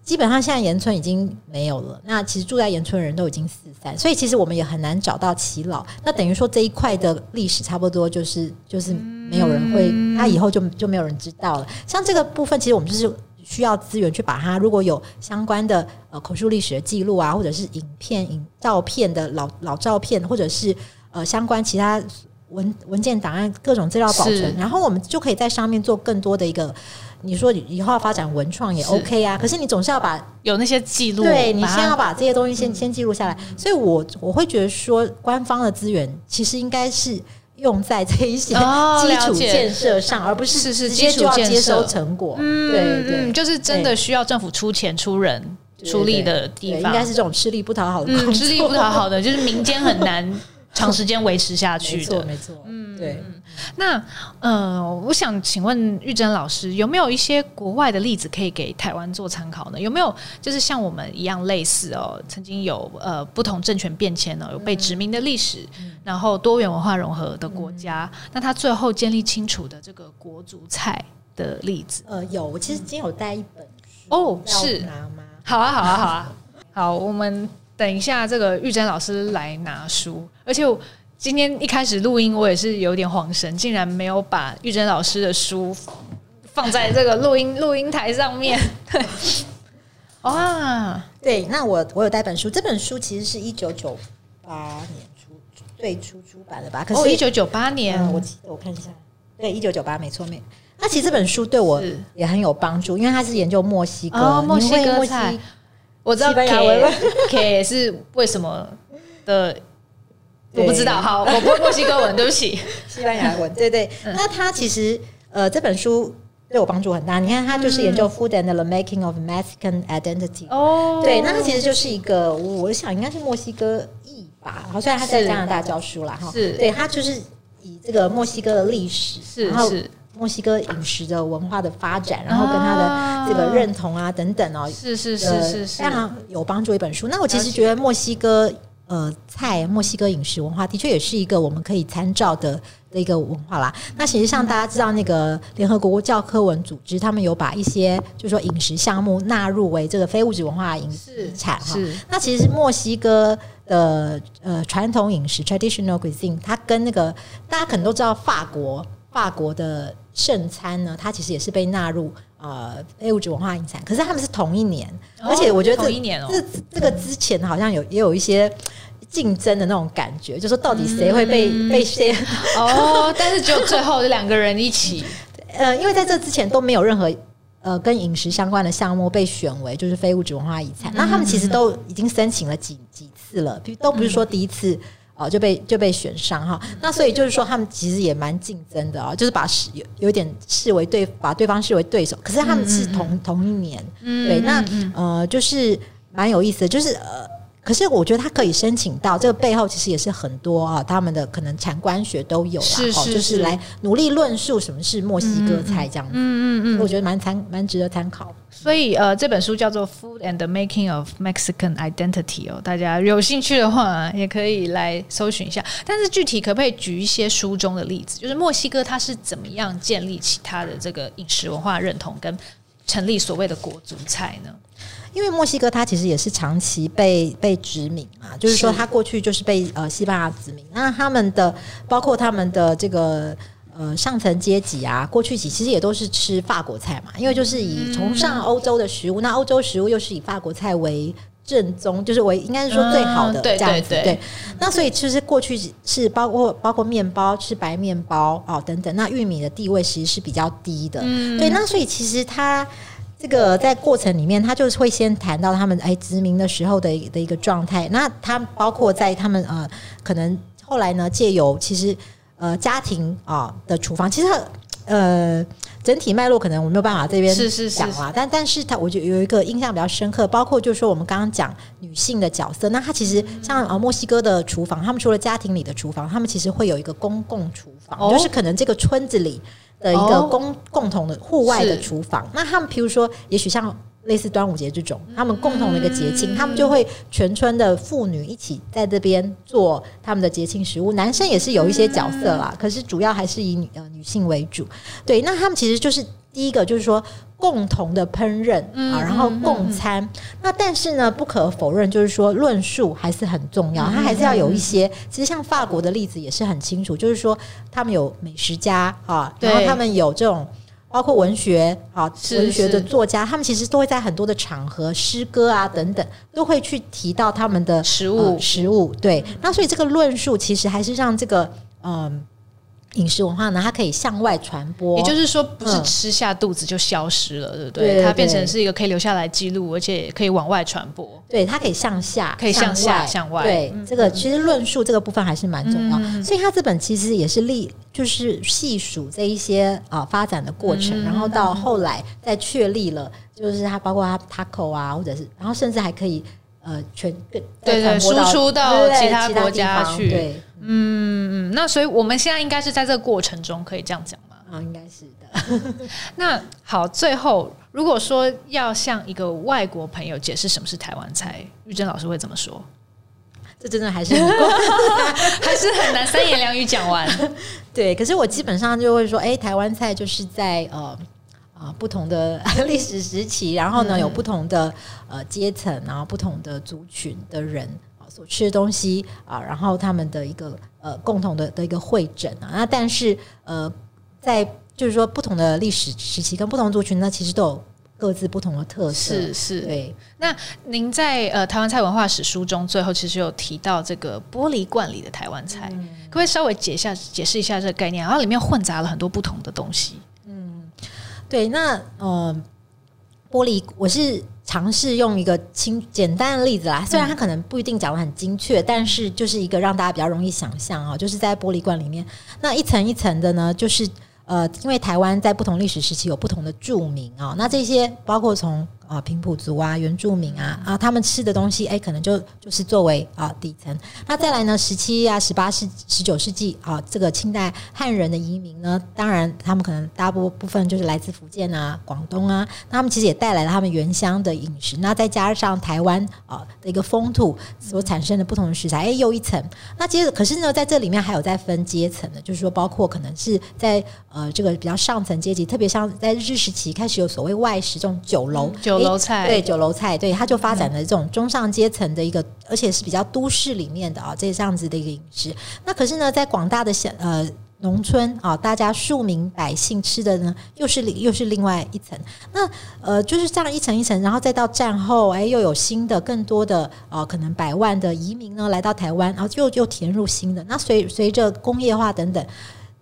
基本上现在盐村已经没有了，那其实住在盐村的人都已经四散，所以其实我们也很难找到耆老。那等于说这一块的历史差不多就是就是没有人会，他以后就就没有人知道了。像这个部分，其实我们就是需要资源去把它，如果有相关的呃口述历史的记录啊，或者是影片、影照片的老老照片，或者是呃相关其他文文件档案各种资料保存，然后我们就可以在上面做更多的一个。你说以后要发展文创也 OK 啊，可是你总是要把有那些记录，对你先要把这些东西先、嗯、先记录下来。所以我我会觉得说，官方的资源其实应该是用在这一些 基础建设上，哦、而不是直接就要接收成果。嗯，对对，嗯，就是真的需要政府出钱出人出力的地方，应该是这种吃力不讨好的、嗯，吃力不讨好的，就是民间很难。长时间维持下去的，没错，没错，嗯，对。那呃，我想请问玉珍老师，有没有一些国外的例子可以给台湾做参考呢？有没有就是像我们一样类似哦，曾经有呃不同政权变迁呢，有被殖民的历史，嗯、然后多元文化融合的国家，嗯、那他最后建立清楚的这个国族菜的例子？呃，有，我其实今天有带一本书哦，是，好啊，好啊，好啊，好，我们。等一下这个玉珍老师来拿书，而且我今天一开始录音，我也是有点恍神，竟然没有把玉珍老师的书放在这个录音录音台上面。对，哇，对，那我我有带本书，这本书其实是一九九八年出最初出版的吧？可是，一九九八年，我记得我看一下，对，一九九八，没错，没。那其实这本书对我也很有帮助，因为它是研究墨西哥，哦、墨西哥菜。我知道 K 是为什么的，我不知道。好，我不会墨西哥文，对不起，西班牙文。对对，那他其实呃这本书对我帮助很大。你看，他就是研究 Food and the Making of Mexican Identity。哦，对，那他其实就是一个，我想应该是墨西哥裔吧。然后，虽然他在加拿大教书啦，哈，是对他就是以这个墨西哥的历史，是是。墨西哥饮食的文化的发展，然后跟他的这个认同啊等等哦，是是是是是，非常有帮助一本书。那我其实觉得墨西哥呃菜，墨西哥饮食文化的确也是一个我们可以参照的的一个文化啦。那其实像大家知道，那个联合国教科文组织，他们有把一些就是说饮食项目纳入为这个非物质文化遗产哈。那其实墨西哥的呃传统饮食 （traditional cuisine），它跟那个大家可能都知道法国法国的。圣餐呢，它其实也是被纳入呃非物质文化遗产，可是他们是同一年，哦、而且我觉得这一年、哦、这这个之前好像有也有一些竞争的那种感觉，就是说到底谁会被、嗯、被谁哦，但是只有最后两个人一起，呃，因为在这之前都没有任何呃跟饮食相关的项目被选为就是非物质文化遗产，嗯、那他们其实都已经申请了几几次了，都不是说第一次。嗯哦，就被就被选上哈，那所以就是说，他们其实也蛮竞争的啊，就是把视有有点视为对，把对方视为对手。可是他们是同、嗯、同一年，嗯、对，那呃，就是蛮有意思的，就是呃，可是我觉得他可以申请到这个背后，其实也是很多啊，他们的可能产官学都有啦，是是是就是来努力论述什么是墨西哥菜这样子，嗯嗯嗯，我觉得蛮参蛮值得参考。所以，呃，这本书叫做《Food and the Making of Mexican Identity》哦，大家有兴趣的话也可以来搜寻一下。但是，具体可不可以举一些书中的例子？就是墨西哥它是怎么样建立起它的这个饮食文化认同，跟成立所谓的国族菜呢？因为墨西哥它其实也是长期被被殖民嘛，就是说它过去就是被呃西班牙殖民，那他们的包括他们的这个。呃，上层阶级啊，过去几其实也都是吃法国菜嘛，因为就是以崇尚欧洲的食物，那欧洲食物又是以法国菜为正宗，就是为应该是说最好的这样子。对，那所以其实过去是包括包括面包，吃白面包哦等等，那玉米的地位其实是比较低的。对，那所以其实他这个在过程里面，他就是会先谈到他们哎殖民的时候的的一个状态，那他包括在他们呃可能后来呢借由其实。呃，家庭啊的厨房，其实呃整体脉络可能我没有办法这边讲啊，但但是他我觉得有一个印象比较深刻，包括就是说我们刚刚讲女性的角色，那他其实像呃墨西哥的厨房，他们除了家庭里的厨房，他们其实会有一个公共厨房，哦、就是可能这个村子里的一个公、哦、共同的户外的厨房，那他们譬如说，也许像。类似端午节这种，他们共同的一个节庆，他们就会全村的妇女一起在这边做他们的节庆食物。男生也是有一些角色啦，可是主要还是以女呃女性为主。对，那他们其实就是第一个，就是说共同的烹饪啊，然后共餐。那但是呢，不可否认，就是说论述还是很重要，他还是要有一些。其实像法国的例子也是很清楚，就是说他们有美食家啊，然后他们有这种。包括文学啊，文学的作家，他们其实都会在很多的场合、诗歌啊等等，都会去提到他们的食物。食物对，那所以这个论述其实还是让这个嗯。饮食文化呢，它可以向外传播，也就是说，不是吃下肚子就消失了，嗯、对不对？它变成是一个可以留下来记录，而且可以往外传播。对，它可以向下，可以向下向外。对，嗯、这个其实论述这个部分还是蛮重要。嗯、所以，它这本其实也是历，就是细数这一些啊发展的过程，嗯、然后到后来再确立了，就是它包括它 taco 啊，或者是，然后甚至还可以呃全对对输出到其他国家去。对。嗯嗯，那所以我们现在应该是在这个过程中，可以这样讲吗？啊、哦，应该是的。那好，最后如果说要向一个外国朋友解释什么是台湾菜，玉珍老师会怎么说？这真的还是很 还是很难三言两语讲完。对，可是我基本上就会说，哎，台湾菜就是在呃啊不同的历史时期，然后呢有不同的呃阶层，然后不同的族群的人啊所吃的东西啊，然后他们的一个呃共同的的一个会诊啊。那但是呃在就是说不同的历史时期跟不同族群那，其实都有。各自不同的特色是是，对。那您在呃台湾菜文化史书中最后其实有提到这个玻璃罐里的台湾菜，嗯、可不可以稍微解一下解释一下这个概念？然后里面混杂了很多不同的东西。嗯，对。那呃，玻璃我是尝试用一个轻简单的例子啦，虽然它可能不一定讲的很精确，嗯、但是就是一个让大家比较容易想象啊，就是在玻璃罐里面，那一层一层的呢，就是。呃，因为台湾在不同历史时期有不同的著名啊，那这些包括从。啊，平埔族啊，原住民啊，啊，他们吃的东西，哎，可能就就是作为啊底层。那再来呢，十七啊，十八世、十九世纪啊，这个清代汉人的移民呢，当然他们可能大部部分就是来自福建啊、广东啊，那他们其实也带来了他们原乡的饮食。那再加上台湾啊的一个风土所产生的不同的食材，哎，又一层。那接着，可是呢，在这里面还有在分阶层的，就是说，包括可能是在呃这个比较上层阶级，特别像在日时期开始有所谓外食这种酒楼。嗯酒楼菜对酒楼菜，对它就发展了这种中上阶层的一个，而且是比较都市里面的啊，这样子的一个饮食。那可是呢，在广大的小呃农村啊，大家庶民百姓吃的呢，又是又是另外一层。那呃，就是这样一层一层，然后再到战后，哎，又有新的更多的呃，可能百万的移民呢来到台湾，然后又又填入新的。那随随着工业化等等。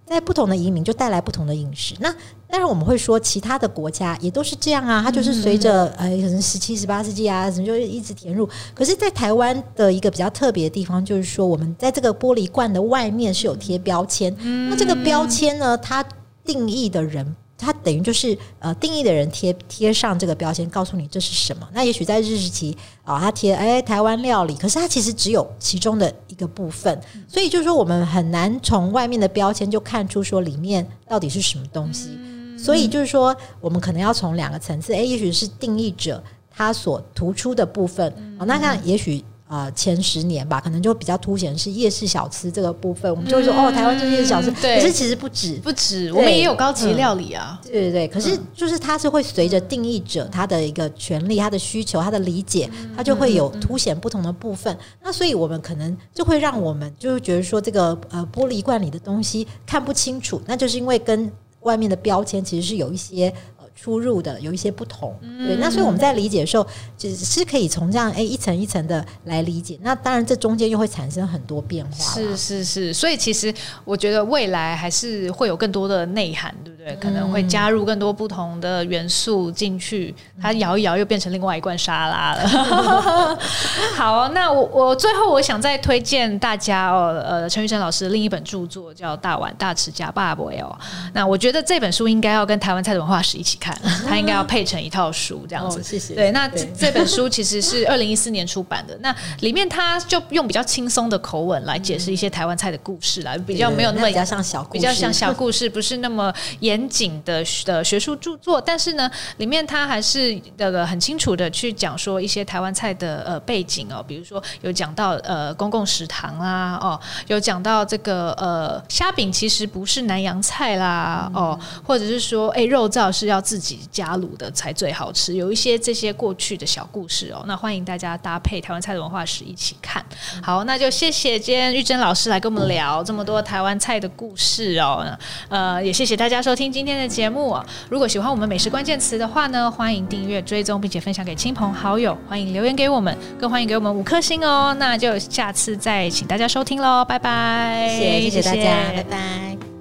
在不同的移民就带来不同的饮食。那当然我们会说，其他的国家也都是这样啊。它就是随着呃，可能十七、十八世纪啊，什么就一直填入。可是，在台湾的一个比较特别的地方，就是说我们在这个玻璃罐的外面是有贴标签。那这个标签呢，它定义的人。它等于就是呃，定义的人贴贴上这个标签，告诉你这是什么。那也许在日治时期啊，他贴哎台湾料理，可是它其实只有其中的一个部分，所以就是说我们很难从外面的标签就看出说里面到底是什么东西。所以就是说，我们可能要从两个层次，哎，也许是定义者他所突出的部分哦，那看也许。啊、呃，前十年吧，可能就比较凸显是夜市小吃这个部分，我们就会说、嗯、哦，台湾就是夜市小吃，对，可是其实不止，不止，我们也有高级料理啊，嗯、对对对。可是就是它是会随着定义者他的一个权利、他的需求、他的理解，他就会有凸显不同的部分。那所以我们可能就会让我们就是觉得说，这个呃玻璃罐里的东西看不清楚，那就是因为跟外面的标签其实是有一些。出入的有一些不同，对，那所以我们在理解的时候，只是可以从这样诶一层一层的来理解。那当然，这中间又会产生很多变化。是是是，所以其实我觉得未来还是会有更多的内涵，对不对？可能会加入更多不同的元素进去，它摇一摇又变成另外一罐沙拉了。好，那我我最后我想再推荐大家哦，呃，陈玉珍老师的另一本著作叫《大碗大匙加爸爸》哦。那我觉得这本书应该要跟台湾菜的文化史一起看。看，他应该要配成一套书这样子。哦、谢谢。对，那这这本书其实是二零一四年出版的。那里面他就用比较轻松的口吻来解释一些台湾菜的故事啦，比较没有那么比较像小比较像小故事，不是那么严谨的的学术著作。但是呢，里面他还是那个很清楚的去讲说一些台湾菜的呃背景哦，比如说有讲到呃公共食堂啊，哦，有讲到这个呃虾饼其实不是南洋菜啦，哦，或者是说哎肉燥是要自自己加卤的才最好吃，有一些这些过去的小故事哦。那欢迎大家搭配台湾菜的文化史一起看。好，那就谢谢今天玉珍老师来跟我们聊这么多台湾菜的故事哦。呃，也谢谢大家收听今天的节目。如果喜欢我们美食关键词的话呢，欢迎订阅追踪，并且分享给亲朋好友。欢迎留言给我们，更欢迎给我们五颗星哦。那就下次再请大家收听喽，拜拜。谢谢谢谢大家，拜拜。